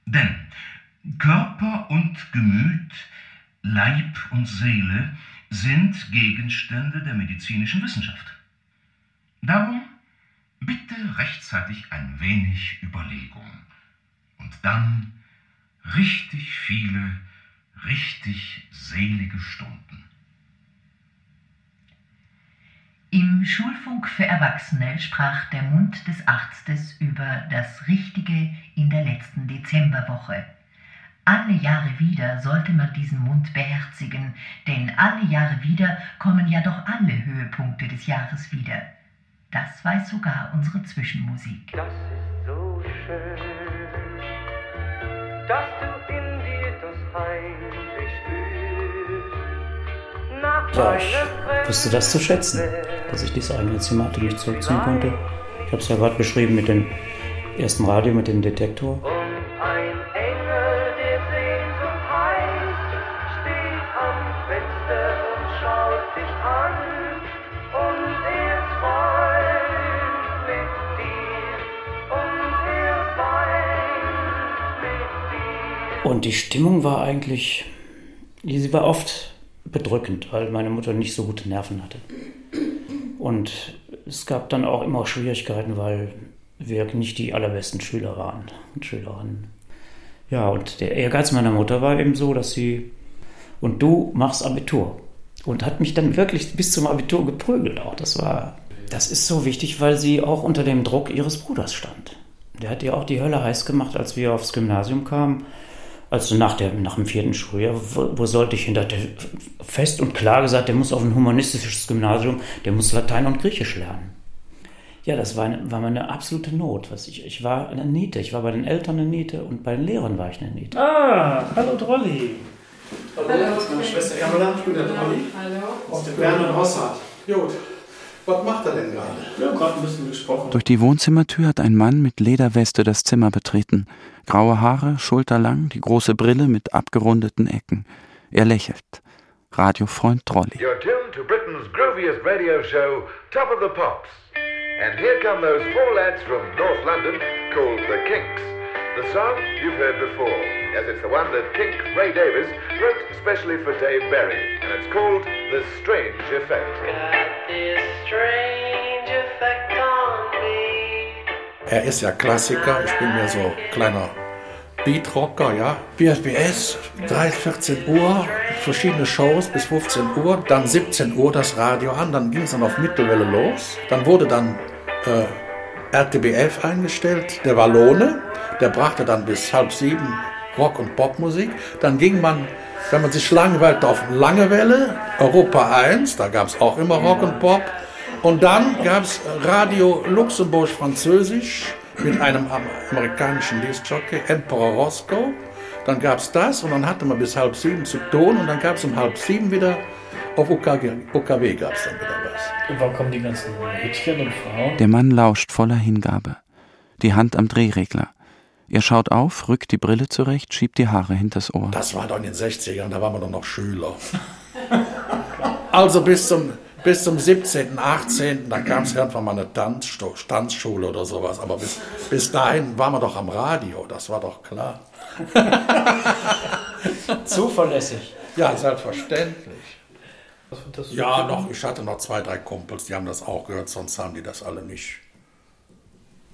Denn Körper und Gemüt, Leib und Seele sind Gegenstände der medizinischen Wissenschaft. Darum bitte rechtzeitig ein wenig Überlegung und dann richtig viele, richtig selige Stunden. Im Schulfunk für Erwachsene sprach der Mund des Arztes über das Richtige in der letzten Dezemberwoche. Alle Jahre wieder sollte man diesen Mund beherzigen, denn alle Jahre wieder kommen ja doch alle Höhepunkte des Jahres wieder. Das weiß sogar unsere Zwischenmusik. Das ist so schön, dass du in dir das heimlich spürst. Nach Ja, ich wusste das zu schätzen, dass ich diese eigene Zimmer mich zurückziehen konnte. Ich habe es ja gerade beschrieben mit dem ersten Radio, mit dem Detektor. Und die Stimmung war eigentlich, sie war oft bedrückend, weil meine Mutter nicht so gute Nerven hatte. Und es gab dann auch immer Schwierigkeiten, weil wir nicht die allerbesten Schüler waren und Schülerinnen. Ja, und der Ehrgeiz meiner Mutter war eben so, dass sie, und du machst Abitur. Und hat mich dann wirklich bis zum Abitur geprügelt auch. Das war, das ist so wichtig, weil sie auch unter dem Druck ihres Bruders stand. Der hat ihr auch die Hölle heiß gemacht, als wir aufs Gymnasium kamen. Also nach, der, nach dem vierten Schuljahr, wo, wo sollte ich hin? Da hat er fest und klar gesagt, der muss auf ein humanistisches Gymnasium, der muss Latein und Griechisch lernen. Ja, das war, eine, war meine absolute Not. Was ich, ich war eine Niete. Ich war bei den Eltern eine Niete und bei den Lehrern war ich eine Niete. Ah, hallo Drolli. Hallo, das ist meine Schwester Ermela, ich bin der Trolli. Hallo. Aus dem Bernhard Hossart. Gut. Was macht er denn gerade? Ja, gerade ein bisschen gesprochen. Durch die Wohnzimmertür hat ein Mann mit Lederweste das Zimmer betreten. Graue Haare, schulterlang, die große Brille mit abgerundeten Ecken. Er lächelt. Radiofreund Trolli. You're tuned to Britain's grooviest radio show, Top of the Pops. And here come those four lads from North London called the Kinks. The song you've heard before, as it's the one that Kink Ray Davis wrote especially for Dave Berry, and it's called The Strange Effect. Er ist ja Klassiker, ich bin mehr so kleiner Beatrocker, ja. BFBS, 3, 14 Uhr, verschiedene Shows bis 15 Uhr, dann 17 Uhr das Radio an, dann ging es dann auf Mittelwelle los. Dann wurde dann äh, RTBF eingestellt, der Wallone, der brachte dann bis halb sieben Rock- und Popmusik. Dann ging man, wenn man sich langweilte, auf Lange Welle, Europa 1, da gab es auch immer Rock und Pop. Und dann gab es Radio Luxemburg-Französisch mit einem amerikanischen Discjockey, Emperor Roscoe. Dann gab es das und dann hatte man bis halb sieben zu tun und dann gab es um halb sieben wieder auf OKG, OKW gab es dann wieder was. Und wann kommen die ganzen Mädchen und Frauen? Der Mann lauscht voller Hingabe. Die Hand am Drehregler. Er schaut auf, rückt die Brille zurecht, schiebt die Haare hinters Ohr. Das war doch in den 60ern, da waren wir doch noch Schüler. also bis zum, bis zum 17., 18., da kam es irgendwann mal eine Tanzsto Tanzschule oder sowas. Aber bis, bis dahin waren wir doch am Radio, das war doch klar. Zuverlässig. Ja, selbstverständlich. Was wird das Ja, noch, ich hatte noch zwei, drei Kumpels, die haben das auch gehört, sonst haben die das alle nicht.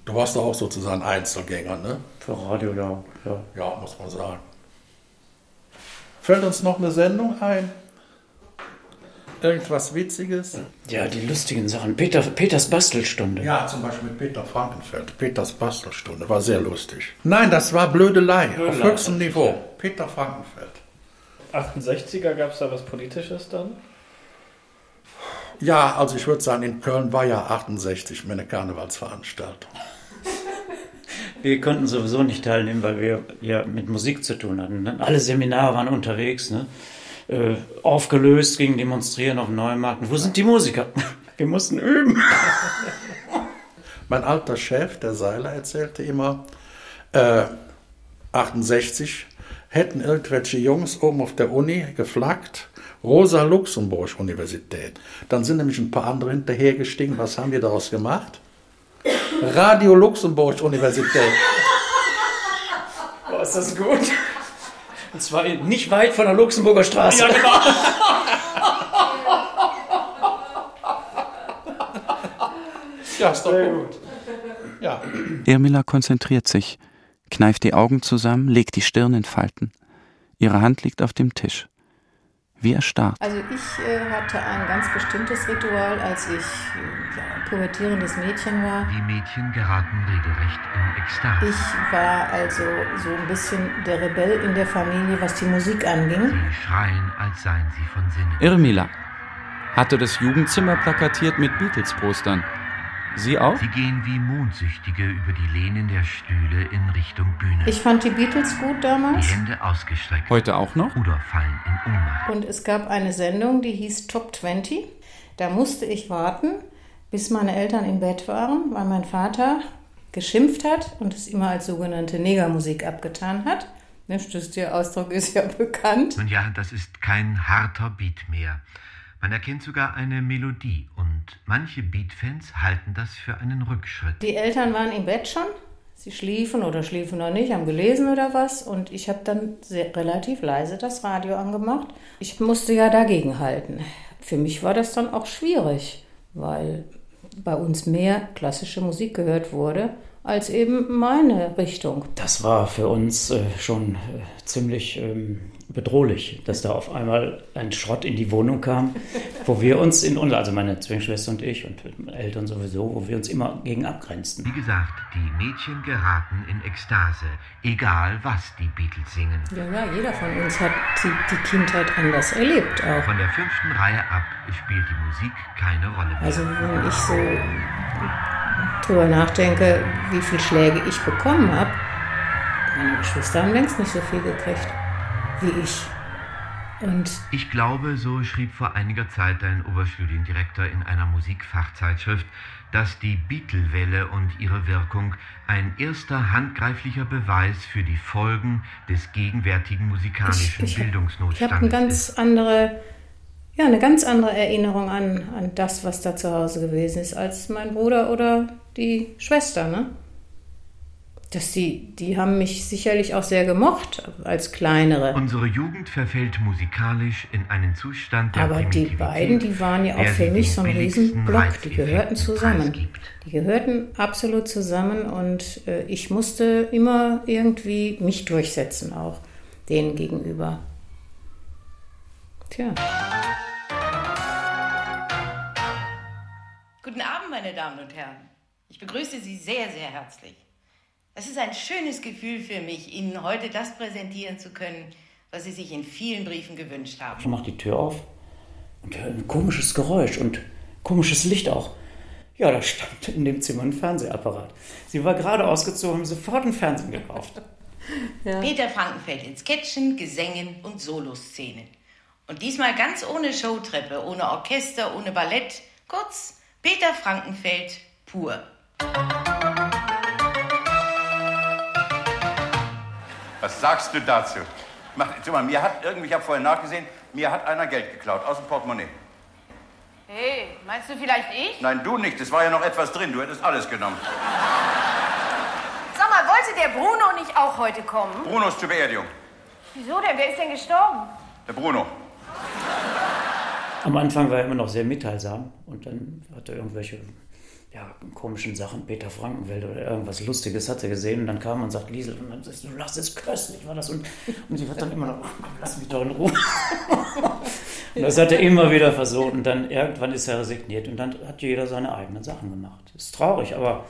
Du warst doch auch sozusagen Einzelgänger, ne? Für Radio, ja. Ja, ja muss man sagen. Fällt uns noch eine Sendung ein? Irgendwas Witziges? Ja, die lustigen Sachen. Peter, Peters Bastelstunde. Ja, zum Beispiel mit Peter Frankenfeld. Peters Bastelstunde war sehr lustig. Nein, das war Blödelei, Blödelei. auf höchstem Niveau. Peter Frankenfeld. 68er gab es da was Politisches dann? Ja, also ich würde sagen, in Köln war ja 68 meine Karnevalsveranstaltung. Wir konnten sowieso nicht teilnehmen, weil wir ja mit Musik zu tun hatten. Alle Seminare waren unterwegs, ne? äh, aufgelöst, gingen demonstrieren auf dem Neumarkt. Und Wo sind die Musiker? Wir mussten üben. Mein alter Chef, der Seiler, erzählte immer, äh, 68 hätten irgendwelche Jungs oben auf der Uni geflaggt, Rosa-Luxemburg-Universität. Dann sind nämlich ein paar andere hinterhergestiegen. Was haben wir daraus gemacht? Radio Luxemburg-Universität. Oh, ist das gut? Und zwar nicht weit von der Luxemburger Straße. Ja, genau. Ja, ist doch gut. Ja. Ermila konzentriert sich, kneift die Augen zusammen, legt die Stirn in Falten. Ihre Hand liegt auf dem Tisch. Wie erstarrt. Also ich äh, hatte ein ganz bestimmtes Ritual, als ich äh, ja, ein pubertierendes Mädchen war. Die Mädchen geraten regelrecht in Ekstase. Ich war also so ein bisschen der Rebell in der Familie, was die Musik anging. Sie schreien, als seien sie von Sinnen. Irmila hatte das Jugendzimmer plakatiert mit Beatles-Postern. Sie auch? Sie gehen wie Mondsüchtige über die Lehnen der Stühle in Richtung Bühne. Ich fand die Beatles gut die damals. Hände ausgestreckt. Heute auch noch? Oder fallen in Ohnmacht. Und es gab eine Sendung, die hieß Top 20. Da musste ich warten, bis meine Eltern im Bett waren, weil mein Vater geschimpft hat und es immer als sogenannte Negermusik abgetan hat. Das- Der Ausdruck ist ja bekannt. Nun ja, das ist kein harter Beat mehr. Man erkennt sogar eine Melodie manche Beat-Fans halten das für einen Rückschritt. Die Eltern waren im Bett schon. Sie schliefen oder schliefen noch nicht, haben gelesen oder was. Und ich habe dann sehr, relativ leise das Radio angemacht. Ich musste ja dagegen halten. Für mich war das dann auch schwierig, weil bei uns mehr klassische Musik gehört wurde als eben meine Richtung. Das war für uns äh, schon äh, ziemlich ähm, bedrohlich, dass da auf einmal ein Schrott in die Wohnung kam, wo wir uns in uns, also meine Zwillingsschwester und ich und meine Eltern sowieso, wo wir uns immer gegen abgrenzten. Wie gesagt, die Mädchen geraten in Ekstase, egal was die Beatles singen. Ja, ja, jeder von uns hat die, die Kindheit anders erlebt auch. Von der fünften Reihe ab spielt die Musik keine Rolle mehr. Also wenn ich so drüber nachdenke, wie viele Schläge ich bekommen habe, meine Geschwister haben längst nicht so viel gekriegt wie ich. Und Ich glaube, so schrieb vor einiger Zeit ein Oberstudiendirektor in einer Musikfachzeitschrift, dass die Beatle-Welle und ihre Wirkung ein erster handgreiflicher Beweis für die Folgen des gegenwärtigen musikalischen ich habe eine Bildungsnotstandes ganz andere, ja, eine ganz andere Erinnerung an, an das, was da zu Hause gewesen ist, als mein Bruder oder die Schwester, ne? Dass die, die haben mich sicherlich auch sehr gemocht als kleinere. Unsere Jugend verfällt musikalisch in einen Zustand der Aber die beiden, die waren ja auch für mich so ein Riesenblock. Die gehörten zusammen. Die gehörten absolut zusammen und äh, ich musste immer irgendwie mich durchsetzen, auch denen gegenüber. Tja. Guten Abend, meine Damen und Herren. Ich begrüße Sie sehr, sehr herzlich. Es ist ein schönes Gefühl für mich, Ihnen heute das präsentieren zu können, was Sie sich in vielen Briefen gewünscht haben. Ich mach die Tür auf und höre ein komisches Geräusch und komisches Licht auch. Ja, da stand in dem Zimmer ein Fernsehapparat. Sie war gerade ausgezogen, haben sofort einen Fernsehen gekauft. Peter Frankenfeld in Sketchen, Gesängen und Soloszenen. Und diesmal ganz ohne Showtreppe, ohne Orchester, ohne Ballett. Kurz, Peter Frankenfeld pur. Was sagst du dazu? Mach, sag mal, mir hat irgendwie, ich habe vorher nachgesehen, mir hat einer Geld geklaut aus dem Portemonnaie. Hey, meinst du vielleicht ich? Nein, du nicht, es war ja noch etwas drin, du hättest alles genommen. Sag mal, wollte der Bruno nicht auch heute kommen? Bruno ist zur Beerdigung. Wieso denn? Wer ist denn gestorben? Der Bruno. Am Anfang war er immer noch sehr mitteilsam und dann hat er irgendwelche ja, komischen Sachen, Peter Frankenfeld oder irgendwas Lustiges hat er gesehen und dann kam und sagt, Liesel, und dann sagst du, das ist köstlich, war das und, und sie hat dann immer noch, "Oh, lass mich doch in Ruhe. Und das hat er immer wieder versucht und dann irgendwann ist er resigniert und dann hat jeder seine eigenen Sachen gemacht. Ist traurig, aber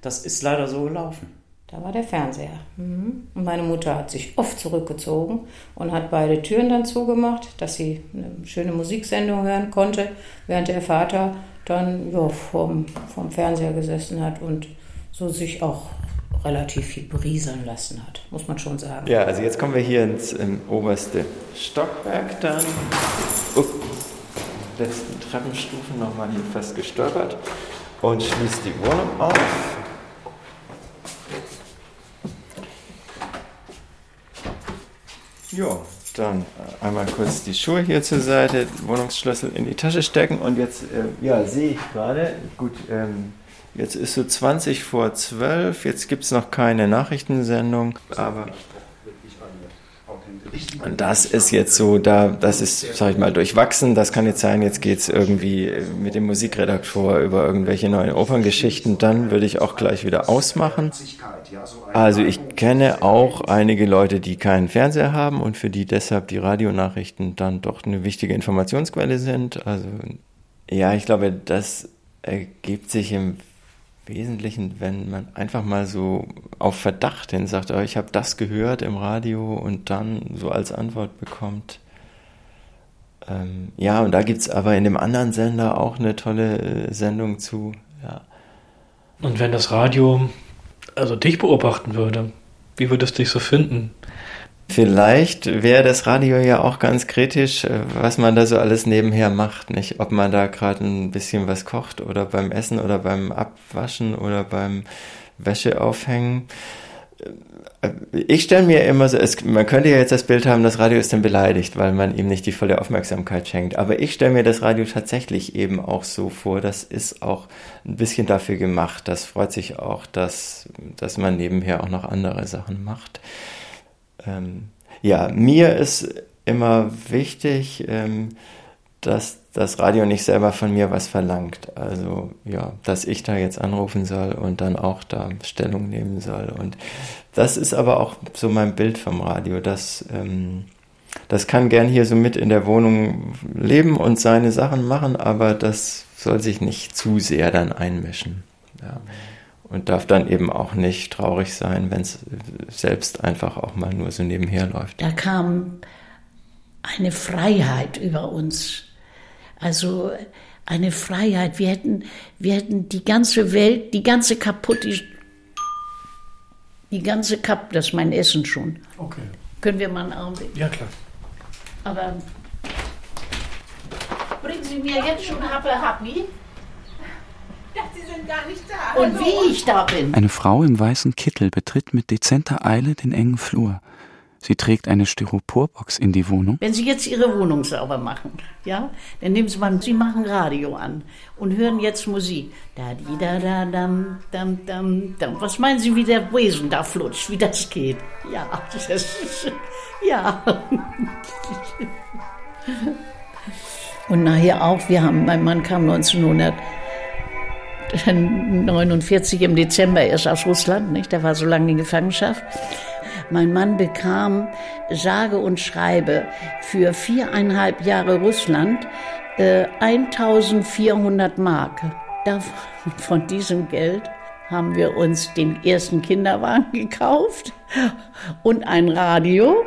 das ist leider so gelaufen. Da war der Fernseher. Mhm. Und meine Mutter hat sich oft zurückgezogen und hat beide Türen dann zugemacht, dass sie eine schöne Musiksendung hören konnte, während der Vater dann ja, vorm, vorm Fernseher gesessen hat und so sich auch relativ viel berieseln lassen hat, muss man schon sagen. Ja, also jetzt kommen wir hier ins ähm, oberste Stockwerk dann. Upp, letzten Treppenstufen nochmal hier fast gestolpert und schließt die Wohnung auf. Ja, dann äh, einmal kurz die Schuhe hier zur Seite, Wohnungsschlüssel in die Tasche stecken und jetzt, äh, ja, sehe ich gerade, gut, ähm, jetzt ist so 20 vor 12, jetzt gibt es noch keine Nachrichtensendung, aber und das ist jetzt so, da, das ist, sag ich mal, durchwachsen. Das kann jetzt sein, jetzt geht es irgendwie mit dem Musikredaktor über irgendwelche neuen Operngeschichten. Dann würde ich auch gleich wieder ausmachen. Also ich kenne auch einige Leute, die keinen Fernseher haben und für die deshalb die Radionachrichten dann doch eine wichtige Informationsquelle sind. Also ja, ich glaube, das ergibt sich im Wesentlichen, wenn man einfach mal so auf Verdacht hin sagt, oh, ich habe das gehört im Radio und dann so als Antwort bekommt. Ähm, ja, und da gibt es aber in dem anderen Sender auch eine tolle äh, Sendung zu. Ja. Und wenn das Radio also dich beobachten würde, wie würde es dich so finden? Vielleicht wäre das Radio ja auch ganz kritisch, äh, was man da so alles nebenher macht, nicht? Ob man da gerade ein bisschen was kocht oder beim Essen oder beim Abwaschen oder beim Wäsche aufhängen. Äh, ich stelle mir immer so, es, man könnte ja jetzt das Bild haben, das Radio ist dann beleidigt, weil man ihm nicht die volle Aufmerksamkeit schenkt. Aber ich stelle mir das Radio tatsächlich eben auch so vor, das ist auch ein bisschen dafür gemacht. Das freut sich auch, dass, dass man nebenher auch noch andere Sachen macht ähm, ja, mir ist immer wichtig, ähm, dass das Radio nicht selber von mir was verlangt. Also ja, dass ich da jetzt anrufen soll und dann auch da Stellung nehmen soll. Und das ist aber auch so mein Bild vom Radio. Das, ähm, das kann gern hier so mit in der Wohnung leben und seine Sachen machen, aber das soll sich nicht zu sehr dann einmischen. Ja und darf dann eben auch nicht traurig sein, wenn es selbst einfach auch mal nur so nebenher läuft. Da kam eine Freiheit über uns. Also eine Freiheit. Wir hätten, wir hätten die ganze Welt, die ganze kaputt, die, ganze kaputt, das ist mein Essen schon. Okay. Können wir mal einen Augenblick? Ja, klar. Aber bringen Sie mir jetzt schon Happe Happy? Sie sind gar nicht da. Und wie ich da bin. Eine Frau im weißen Kittel betritt mit dezenter Eile den engen Flur. Sie trägt eine Styroporbox in die Wohnung. Wenn Sie jetzt Ihre Wohnung sauber machen, ja, dann nehmen Sie mal, Sie machen Radio an und hören jetzt Musik. Da, di, da, da, dam, dam, dam, dam. Was meinen Sie, wie der Besen da flutscht, wie das geht? Ja, das ist, ja. Und nachher auch, wir haben, mein Mann kam 1900 49 im Dezember erst aus Russland, nicht? Der war so lange in Gefangenschaft. Mein Mann bekam sage und schreibe für viereinhalb Jahre Russland äh, 1400 Mark. von diesem Geld haben wir uns den ersten Kinderwagen gekauft und ein Radio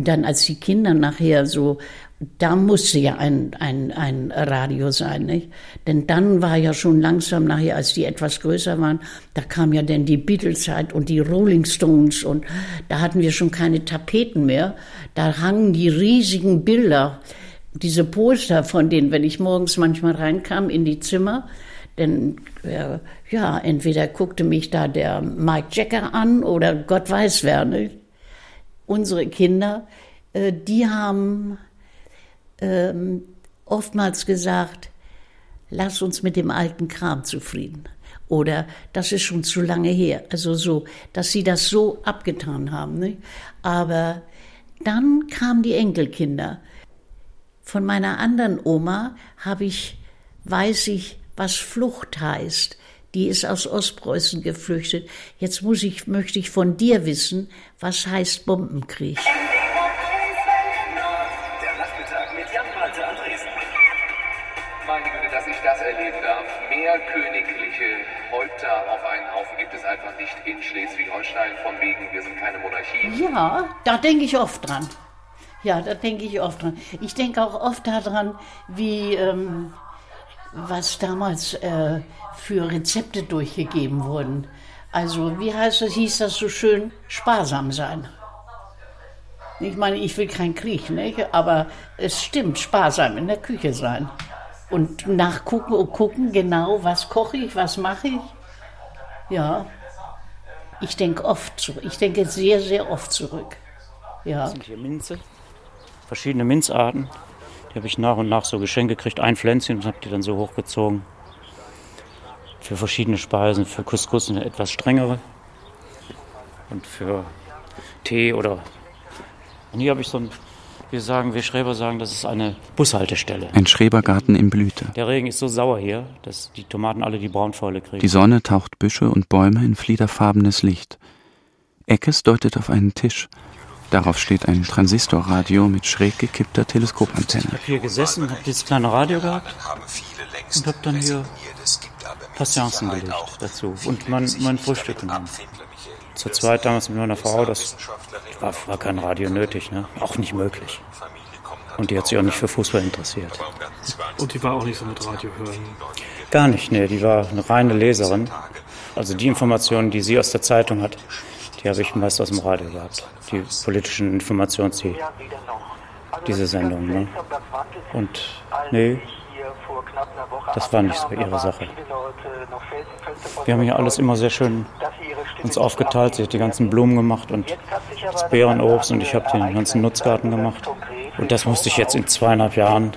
Und dann, als die Kinder nachher so, da musste ja ein, ein, ein Radio sein, nicht? Denn dann war ja schon langsam nachher, als die etwas größer waren, da kam ja dann die Beatles-Zeit und die Rolling Stones und da hatten wir schon keine Tapeten mehr. Da hangen die riesigen Bilder, diese Poster von denen, wenn ich morgens manchmal reinkam in die Zimmer, denn äh, ja, entweder guckte mich da der Mike Jacker an oder Gott weiß wer, nicht? Unsere Kinder, äh, die haben ähm, oftmals gesagt, lass uns mit dem alten Kram zufrieden. Oder das ist schon zu lange her. Also so, dass sie das so abgetan haben. Nicht? Aber dann kamen die Enkelkinder. Von meiner anderen Oma habe ich, weiß ich, was Flucht heißt. Die ist aus Ostpreußen geflüchtet. Jetzt muss ich, möchte ich von dir wissen, was heißt Bombenkrieg. Der Nachmittag mit Jan-Malte Andresen. Meine Güte, dass ich das erleben darf. Mehr königliche Häupter auf einen Haufen gibt es einfach nicht in Schleswig-Holstein. Von wegen, wir sind keine Monarchie. Ja, da denke ich oft dran. Ja, da denke ich oft dran. Ich denke auch oft daran, wie ähm, was damals äh, für Rezepte durchgegeben wurden. Also, wie heißt das, hieß das so schön, sparsam sein. Ich meine, ich will keinen Krieg, nicht? aber es stimmt, sparsam in der Küche sein. Und nachgucken und gucken genau, was koche ich, was mache ich. Ja, ich denke oft zurück. Ich denke sehr, sehr oft zurück. Ja. Das sind hier Minze, verschiedene Minzarten. Die habe ich nach und nach so geschenkt gekriegt. Ein Pflänzchen und habe die dann so hochgezogen. Für verschiedene Speisen, für Couscous eine etwas strengere. Und für Tee oder. Und hier habe ich so ein, wir sagen, wir Schreber sagen, das ist eine Bushaltestelle. Ein Schrebergarten in Blüte. Der Regen ist so sauer hier, dass die Tomaten alle die Braunfäule kriegen. Die Sonne taucht Büsche und Bäume in fliederfarbenes Licht. Eckes deutet auf einen Tisch. Darauf steht ein Transistorradio mit schräg gekippter Teleskopantenne. Ich habe hier gesessen, habe dieses kleine Radio gehabt und habe dann hier Patienzen gelegt dazu und mein, mein Frühstück genommen. Zur zweit damals mit meiner Frau, das war, war kein Radio nötig, ne? auch nicht möglich. Und die hat sich auch nicht für Fußball interessiert. Und die war auch nicht so mit Radio hören. Gar nicht, nee, die war eine reine Leserin. Also die Informationen, die sie aus der Zeitung hat, die habe ich meist aus dem Radio gehabt. Die politischen Informationen, die, diese Sendung. Ne? Und nee, das war nicht so ihre Sache. Wir haben hier alles immer sehr schön uns aufgeteilt. Sie hat die ganzen Blumen gemacht und das Beerenobst und ich habe den ganzen Nutzgarten gemacht. Und das musste ich jetzt in zweieinhalb Jahren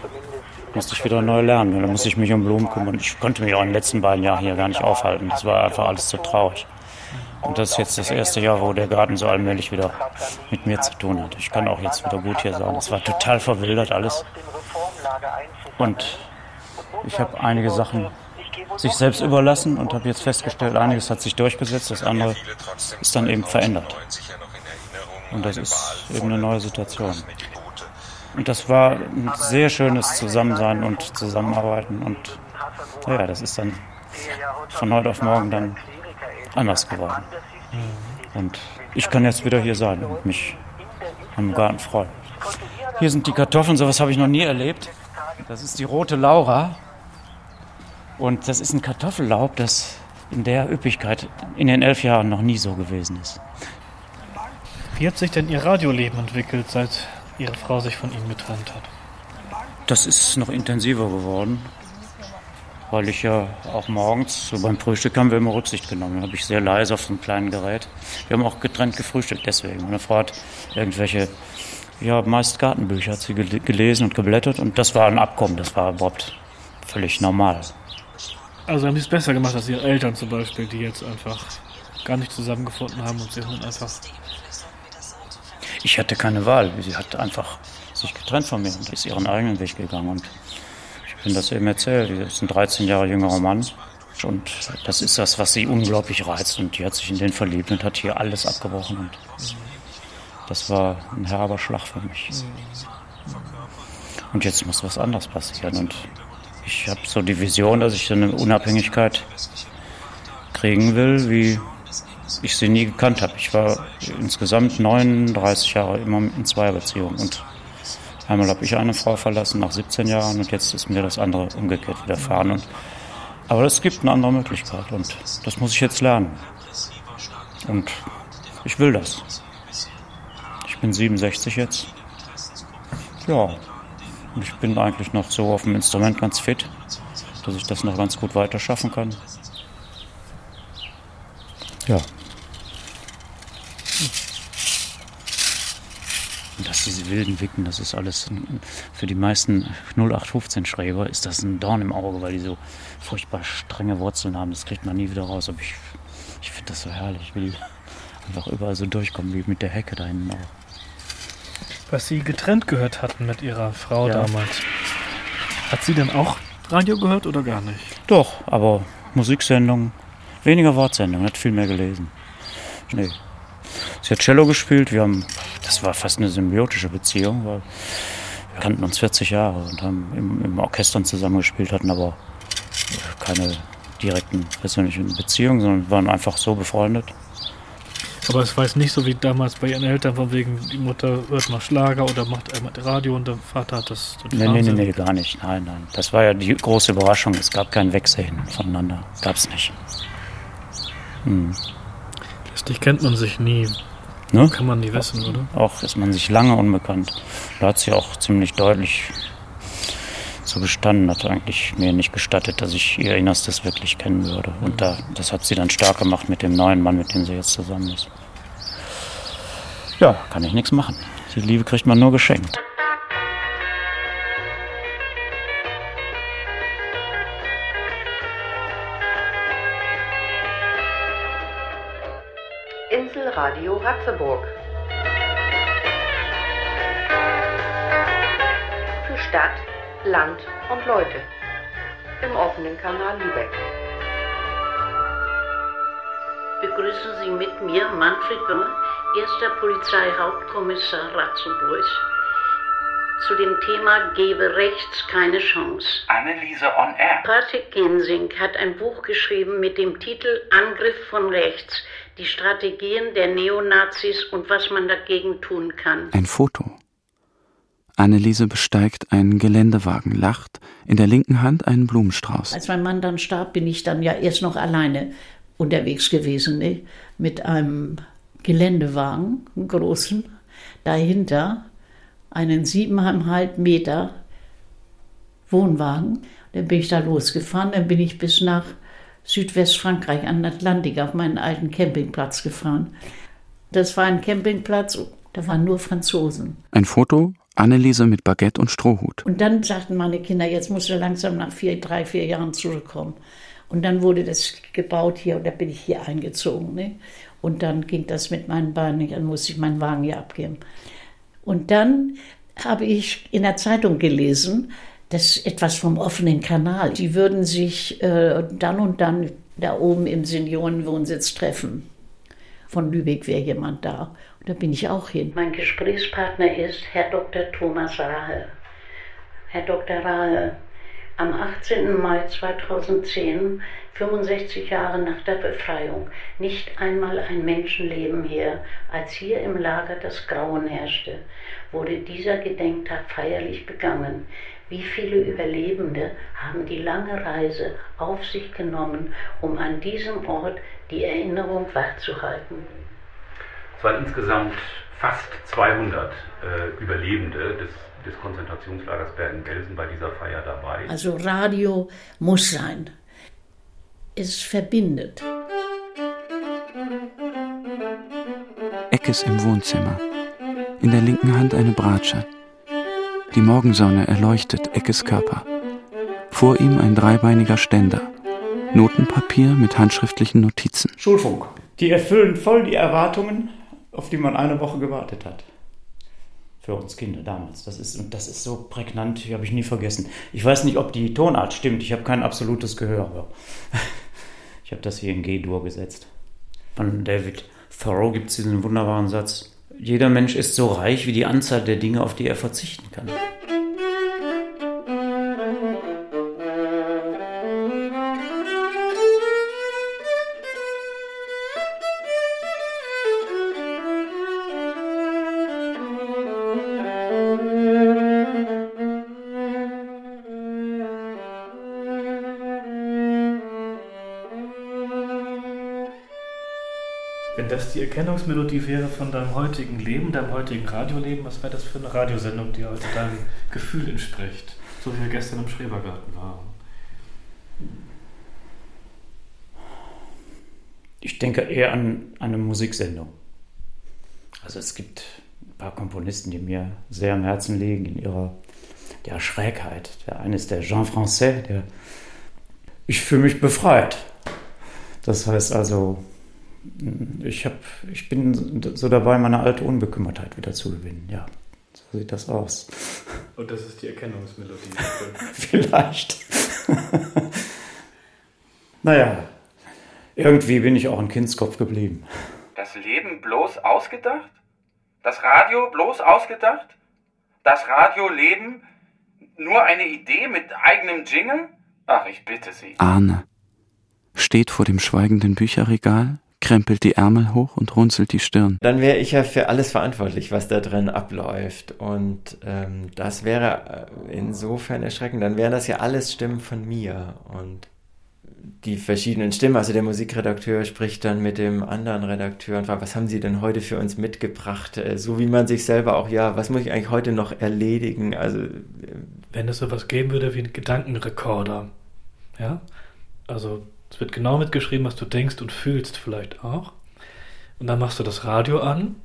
musste ich wieder neu lernen. Da musste ich mich um Blumen kümmern. Ich konnte mich auch in den letzten beiden Jahren hier gar nicht aufhalten. Das war einfach alles zu traurig. Und das ist jetzt das erste Jahr, wo der Garten so allmählich wieder mit mir zu tun hat. Ich kann auch jetzt wieder gut hier sein. Es war total verwildert alles. Und ich habe einige Sachen sich selbst überlassen und habe jetzt festgestellt, einiges hat sich durchgesetzt, das andere ist dann eben verändert. Und das ist eben eine neue Situation. Und das war ein sehr schönes Zusammensein und Zusammenarbeiten. Und ja, das ist dann von heute auf morgen dann anders geworden. Und ich kann jetzt wieder hier sein und mich am Garten freuen. Hier sind die Kartoffeln, sowas habe ich noch nie erlebt. Das ist die rote Laura. Und das ist ein Kartoffellaub, das in der Üppigkeit in den elf Jahren noch nie so gewesen ist. Wie hat sich denn Ihr Radioleben entwickelt, seit Ihre Frau sich von Ihnen getrennt hat? Das ist noch intensiver geworden, weil ich ja auch morgens, so beim Frühstück haben wir immer Rücksicht genommen. Da habe ich sehr leise auf so einem kleinen Gerät. Wir haben auch getrennt gefrühstückt deswegen. Meine Frau hat irgendwelche, ja, meist Gartenbücher hat sie gel- gelesen und geblättert und das war ein Abkommen, das war überhaupt völlig normal. Also haben Sie es besser gemacht als Ihre Eltern zum Beispiel, die jetzt einfach gar nicht zusammengefunden haben und Sie sind einfach. Ich hatte keine Wahl. Sie hat einfach sich getrennt von mir und ist ihren eigenen Weg gegangen. Und ich bin das eben erzählt. Sie ist ein 13 Jahre jüngerer Mann. Und das ist das, was sie unglaublich reizt. Und die hat sich in den verliebt und hat hier alles abgebrochen. Und das war ein herber Schlag für mich. Und jetzt muss was anderes passieren. Und ich habe so die Vision, dass ich eine Unabhängigkeit kriegen will, wie ich sie nie gekannt habe. Ich war insgesamt 39 Jahre immer in Zweierbeziehungen. Und einmal habe ich eine Frau verlassen nach 17 Jahren und jetzt ist mir das andere umgekehrt widerfahren. Und, aber es gibt eine andere Möglichkeit und das muss ich jetzt lernen. Und ich will das. Ich bin 67 jetzt. Ja, und ich bin eigentlich noch so auf dem Instrument ganz fit, dass ich das noch ganz gut weiter schaffen kann. Ja. Und dass diese wilden Wicken, das ist alles für die meisten 0815-Schreiber ist das ein Dorn im Auge, weil die so furchtbar strenge Wurzeln haben. Das kriegt man nie wieder raus. Aber ich, ich finde das so herrlich. Ich will einfach überall so durchkommen, wie mit der Hecke da hinten auch. Was Sie getrennt gehört hatten mit Ihrer Frau Ja. damals. Hat sie denn auch Radio gehört oder gar nicht? Doch, aber Musiksendungen, weniger Wortsendungen, hat viel mehr gelesen. Nee. Sie hat Cello gespielt, wir haben, das war fast eine symbiotische Beziehung, weil wir kannten uns 40 Jahre und haben im, im Orchestern zusammengespielt, hatten aber keine direkten persönlichen Beziehungen, sondern waren einfach so befreundet. Aber es war jetzt nicht so wie damals bei Ihren Eltern, von wegen, die Mutter hört mal Schlager oder macht einmal Radio und der Vater hat das den Nee, nee, nee, gar nicht. Nein, nein. Das war ja die große Überraschung. Es gab kein Wegsehen voneinander. Gab's nicht. Hm. Letztlich kennt man sich nie. Ne? Kann man nie wissen, oder? Auch ist man sich lange unbekannt. Da hat sie auch ziemlich deutlich so gestanden, hat eigentlich mir nicht gestattet, dass ich ihr Innerstes wirklich kennen würde. Und da, das hat sie dann stark gemacht mit dem neuen Mann, mit dem sie jetzt zusammen ist. Ja, kann ich nichts machen. Die Liebe kriegt man nur geschenkt. Inselradio Ratzeburg. Für Stadt, Land und Leute. Im offenen Kanal Lübeck. Begrüßen Sie mit mir Manfred Wimmer, erster Polizeihauptkommissar Ratzeburg, zu dem Thema Gebe rechts keine Chance. Anneliese on Air. Patrick Gensing hat ein Buch geschrieben mit dem Titel Angriff von rechts, die Strategien der Neonazis und was man dagegen tun kann. Ein Foto. Anneliese besteigt einen Geländewagen, lacht, in der linken Hand einen Blumenstrauß. Als mein Mann dann starb, bin ich dann ja erst noch alleine unterwegs gewesen, ne? mit einem Geländewagen, einen großen, dahinter einen siebeneinhalb Meter Wohnwagen. Dann bin ich da losgefahren, dann bin ich bis nach Südwestfrankreich an den Atlantik auf meinen alten Campingplatz gefahren. Das war ein Campingplatz, da waren nur Franzosen. Ein Foto, Anneliese mit Baguette und Strohhut. Und dann sagten meine Kinder, jetzt musst du langsam nach vier, drei, vier Jahren zurückkommen. Und dann wurde das gebaut hier und da bin ich hier eingezogen. Ne? Und dann ging das mit meinen Beinen nicht, dann musste ich meinen Wagen hier abgeben. Und dann habe ich in der Zeitung gelesen, dass etwas vom offenen Kanal. Die würden sich äh, dann und dann da oben im Seniorenwohnsitz treffen. Von Lübeck wäre jemand da. Und da bin ich auch hin. Mein Gesprächspartner ist Herr Dr. Thomas Rahe. Herr Dr. Rahe, am 18. Mai 2010, 65 Jahre nach der Befreiung, nicht einmal ein Menschenleben her, als hier im Lager das Grauen herrschte, wurde dieser Gedenktag feierlich begangen. Wie viele Überlebende haben die lange Reise auf sich genommen, um an diesem Ort die Erinnerung wachzuhalten? Es waren insgesamt fast 200 äh, Überlebende des, des Konzentrationslagers Bergen-Belsen bei dieser Feier dabei. Also Radio muss sein. Es verbindet. Eckes im Wohnzimmer. In der linken Hand eine Bratsche. Die Morgensonne erleuchtet Eckes Körper. Vor ihm ein dreibeiniger Ständer. Notenpapier mit handschriftlichen Notizen. Schulfunk. Die erfüllen voll die Erwartungen, auf die man eine Woche gewartet hat. Für uns Kinder damals. Das ist, und das ist so prägnant, die habe ich nie vergessen. Ich weiß nicht, ob die Tonart stimmt. Ich habe kein absolutes Gehör. Ich habe das hier in G-Dur gesetzt. Von David Thoreau gibt es diesen wunderbaren Satz. Jeder Mensch ist so reich wie die Anzahl der Dinge, auf die er verzichten kann. Die Erkennungsmelodie wäre von deinem heutigen Leben, deinem heutigen Radioleben, was wäre das für eine Radiosendung, die heute deinem Gefühl entspricht? So wie wir gestern im Schrebergarten waren. Ich denke eher an eine Musiksendung. Also es gibt ein paar Komponisten, die mir sehr am Herzen liegen in ihrer der Schrägheit. Der eine ist der Jean Francais, der ich fühle mich befreit. Das heißt also, ich, hab, ich bin so dabei, meine alte Unbekümmertheit wieder zu gewinnen. Ja, So sieht das aus. Und das ist die Erkennungsmelodie. Vielleicht. naja, irgendwie bin ich auch ein Kindskopf geblieben. Das Leben bloß ausgedacht? Das Radio bloß ausgedacht? Das Radioleben nur eine Idee mit eigenem Jingle? Ach, ich bitte Sie. Arne steht vor dem schweigenden Bücherregal, krempelt die Ärmel hoch und runzelt die Stirn. Dann wäre ich ja für alles verantwortlich, was da drin abläuft. Und ähm, das wäre äh, insofern erschreckend. Dann wären das ja alles Stimmen von mir. Und die verschiedenen Stimmen, also der Musikredakteur spricht dann mit dem anderen Redakteur und fragt, was haben Sie denn heute für uns mitgebracht? Äh, so wie man sich selber auch, ja, was muss ich eigentlich heute noch erledigen? Also äh, wenn es sowas geben würde wie einen Gedankenrekorder, ja, also es wird genau mitgeschrieben, was du denkst und fühlst vielleicht auch. Und dann machst du das Radio an.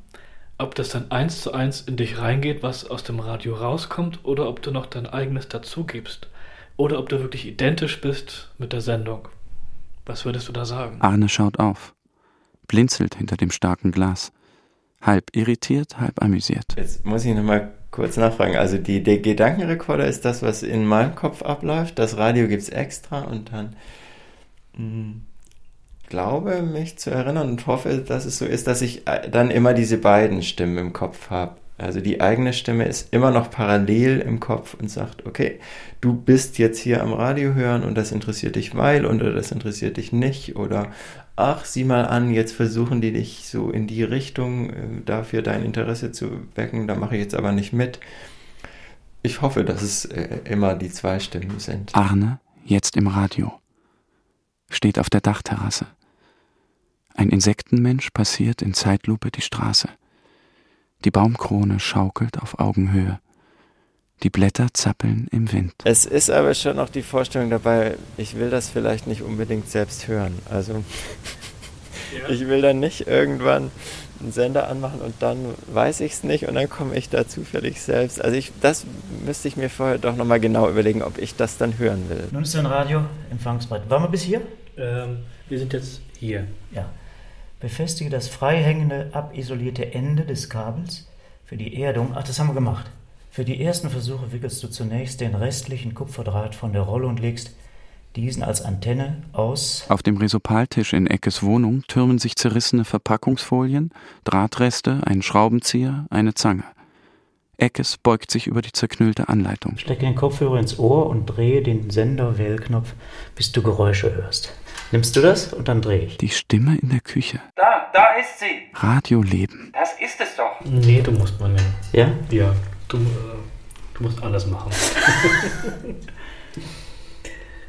Ob das dann eins zu eins in dich reingeht, was aus dem Radio rauskommt, oder ob du noch dein eigenes dazu gibst. Oder ob du wirklich identisch bist mit der Sendung. Was würdest du da sagen? Arne schaut auf, blinzelt hinter dem starken Glas. Halb irritiert, halb amüsiert. Jetzt muss ich nochmal kurz nachfragen. Also die, der Gedankenrekorder ist das, was in meinem Kopf abläuft. Das Radio gibt es extra und dann glaube mich zu erinnern und hoffe, dass es so ist, dass ich äh, dann immer diese beiden Stimmen im Kopf habe. Also die eigene Stimme ist immer noch parallel im Kopf und sagt, okay, du bist jetzt hier am Radio hören und das interessiert dich weil oder das interessiert dich nicht oder ach, sieh mal an, jetzt versuchen die dich so in die Richtung äh, dafür dein Interesse zu wecken, da mache ich jetzt aber nicht mit. Ich hoffe, dass es äh, immer die zwei Stimmen sind. Arne, jetzt im Radio steht auf der Dachterrasse. Ein Insektenmensch passiert in Zeitlupe die Straße. Die Baumkrone schaukelt auf Augenhöhe. Die Blätter zappeln im Wind. Es ist aber schon noch die Vorstellung dabei, ich will das vielleicht nicht unbedingt selbst hören. Also ja. ich will dann nicht irgendwann einen Sender anmachen und dann weiß ich es nicht und dann komme ich da zufällig selbst. Also ich, das müsste ich mir vorher doch nochmal genau überlegen, ob ich das dann hören will. Nun ist ein Radio empfangsbereit. Waren wir bis hier? Ähm, wir sind jetzt hier. Ja. Befestige das freihängende, abisolierte Ende des Kabels für die Erdung. Ach, das haben wir gemacht. Für die ersten Versuche wickelst du zunächst den restlichen Kupferdraht von der Rolle und legst diesen als Antenne aus. Auf dem Resopaltisch in Eckes Wohnung türmen sich zerrissene Verpackungsfolien, Drahtreste, ein Schraubenzieher, eine Zange. Eckes beugt sich über die zerknüllte Anleitung. Stecke den Kopfhörer ins Ohr und drehe den Sender-Wählknopf, bis du Geräusche hörst. Nimmst du das und dann drehe ich. Die Stimme in der Küche. Da, da ist sie. Radioleben. Das ist es doch. Nee, du musst mal nehmen. Ja? Ja, du, äh, du musst alles machen.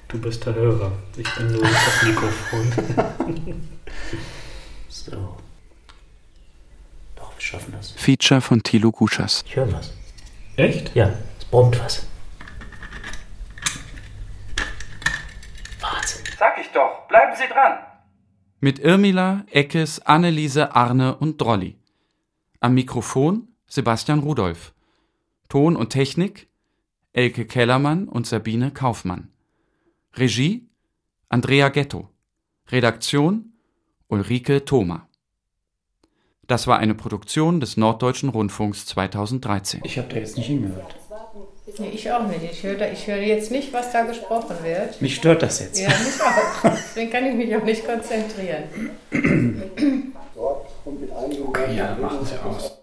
du bist der Hörer. Ich bin nur das Mikrofon. so. Doch, wir schaffen das. Feature von Thilo Guschas. Ich höre was. Echt? Ja, es brummt was. Wahnsinn. Sag ich doch, bleiben Sie dran. Mit Irmila, Eckes, Anneliese, Arne und Drolli. Am Mikrofon Sebastian Rudolph. Ton und Technik Elke Kellermann und Sabine Kaufmann. Regie Andrea Ghetto. Redaktion Ulrike Thoma. Das war eine Produktion des Norddeutschen Rundfunks 2013. Ich habe da jetzt nicht hingehört. Nee, ich auch nicht. Ich höre, ich höre jetzt nicht, was da gesprochen wird. Mich stört das jetzt. Ja, mich auch. Deswegen kann ich mich auch nicht konzentrieren. Okay, ja, machen Sie aus.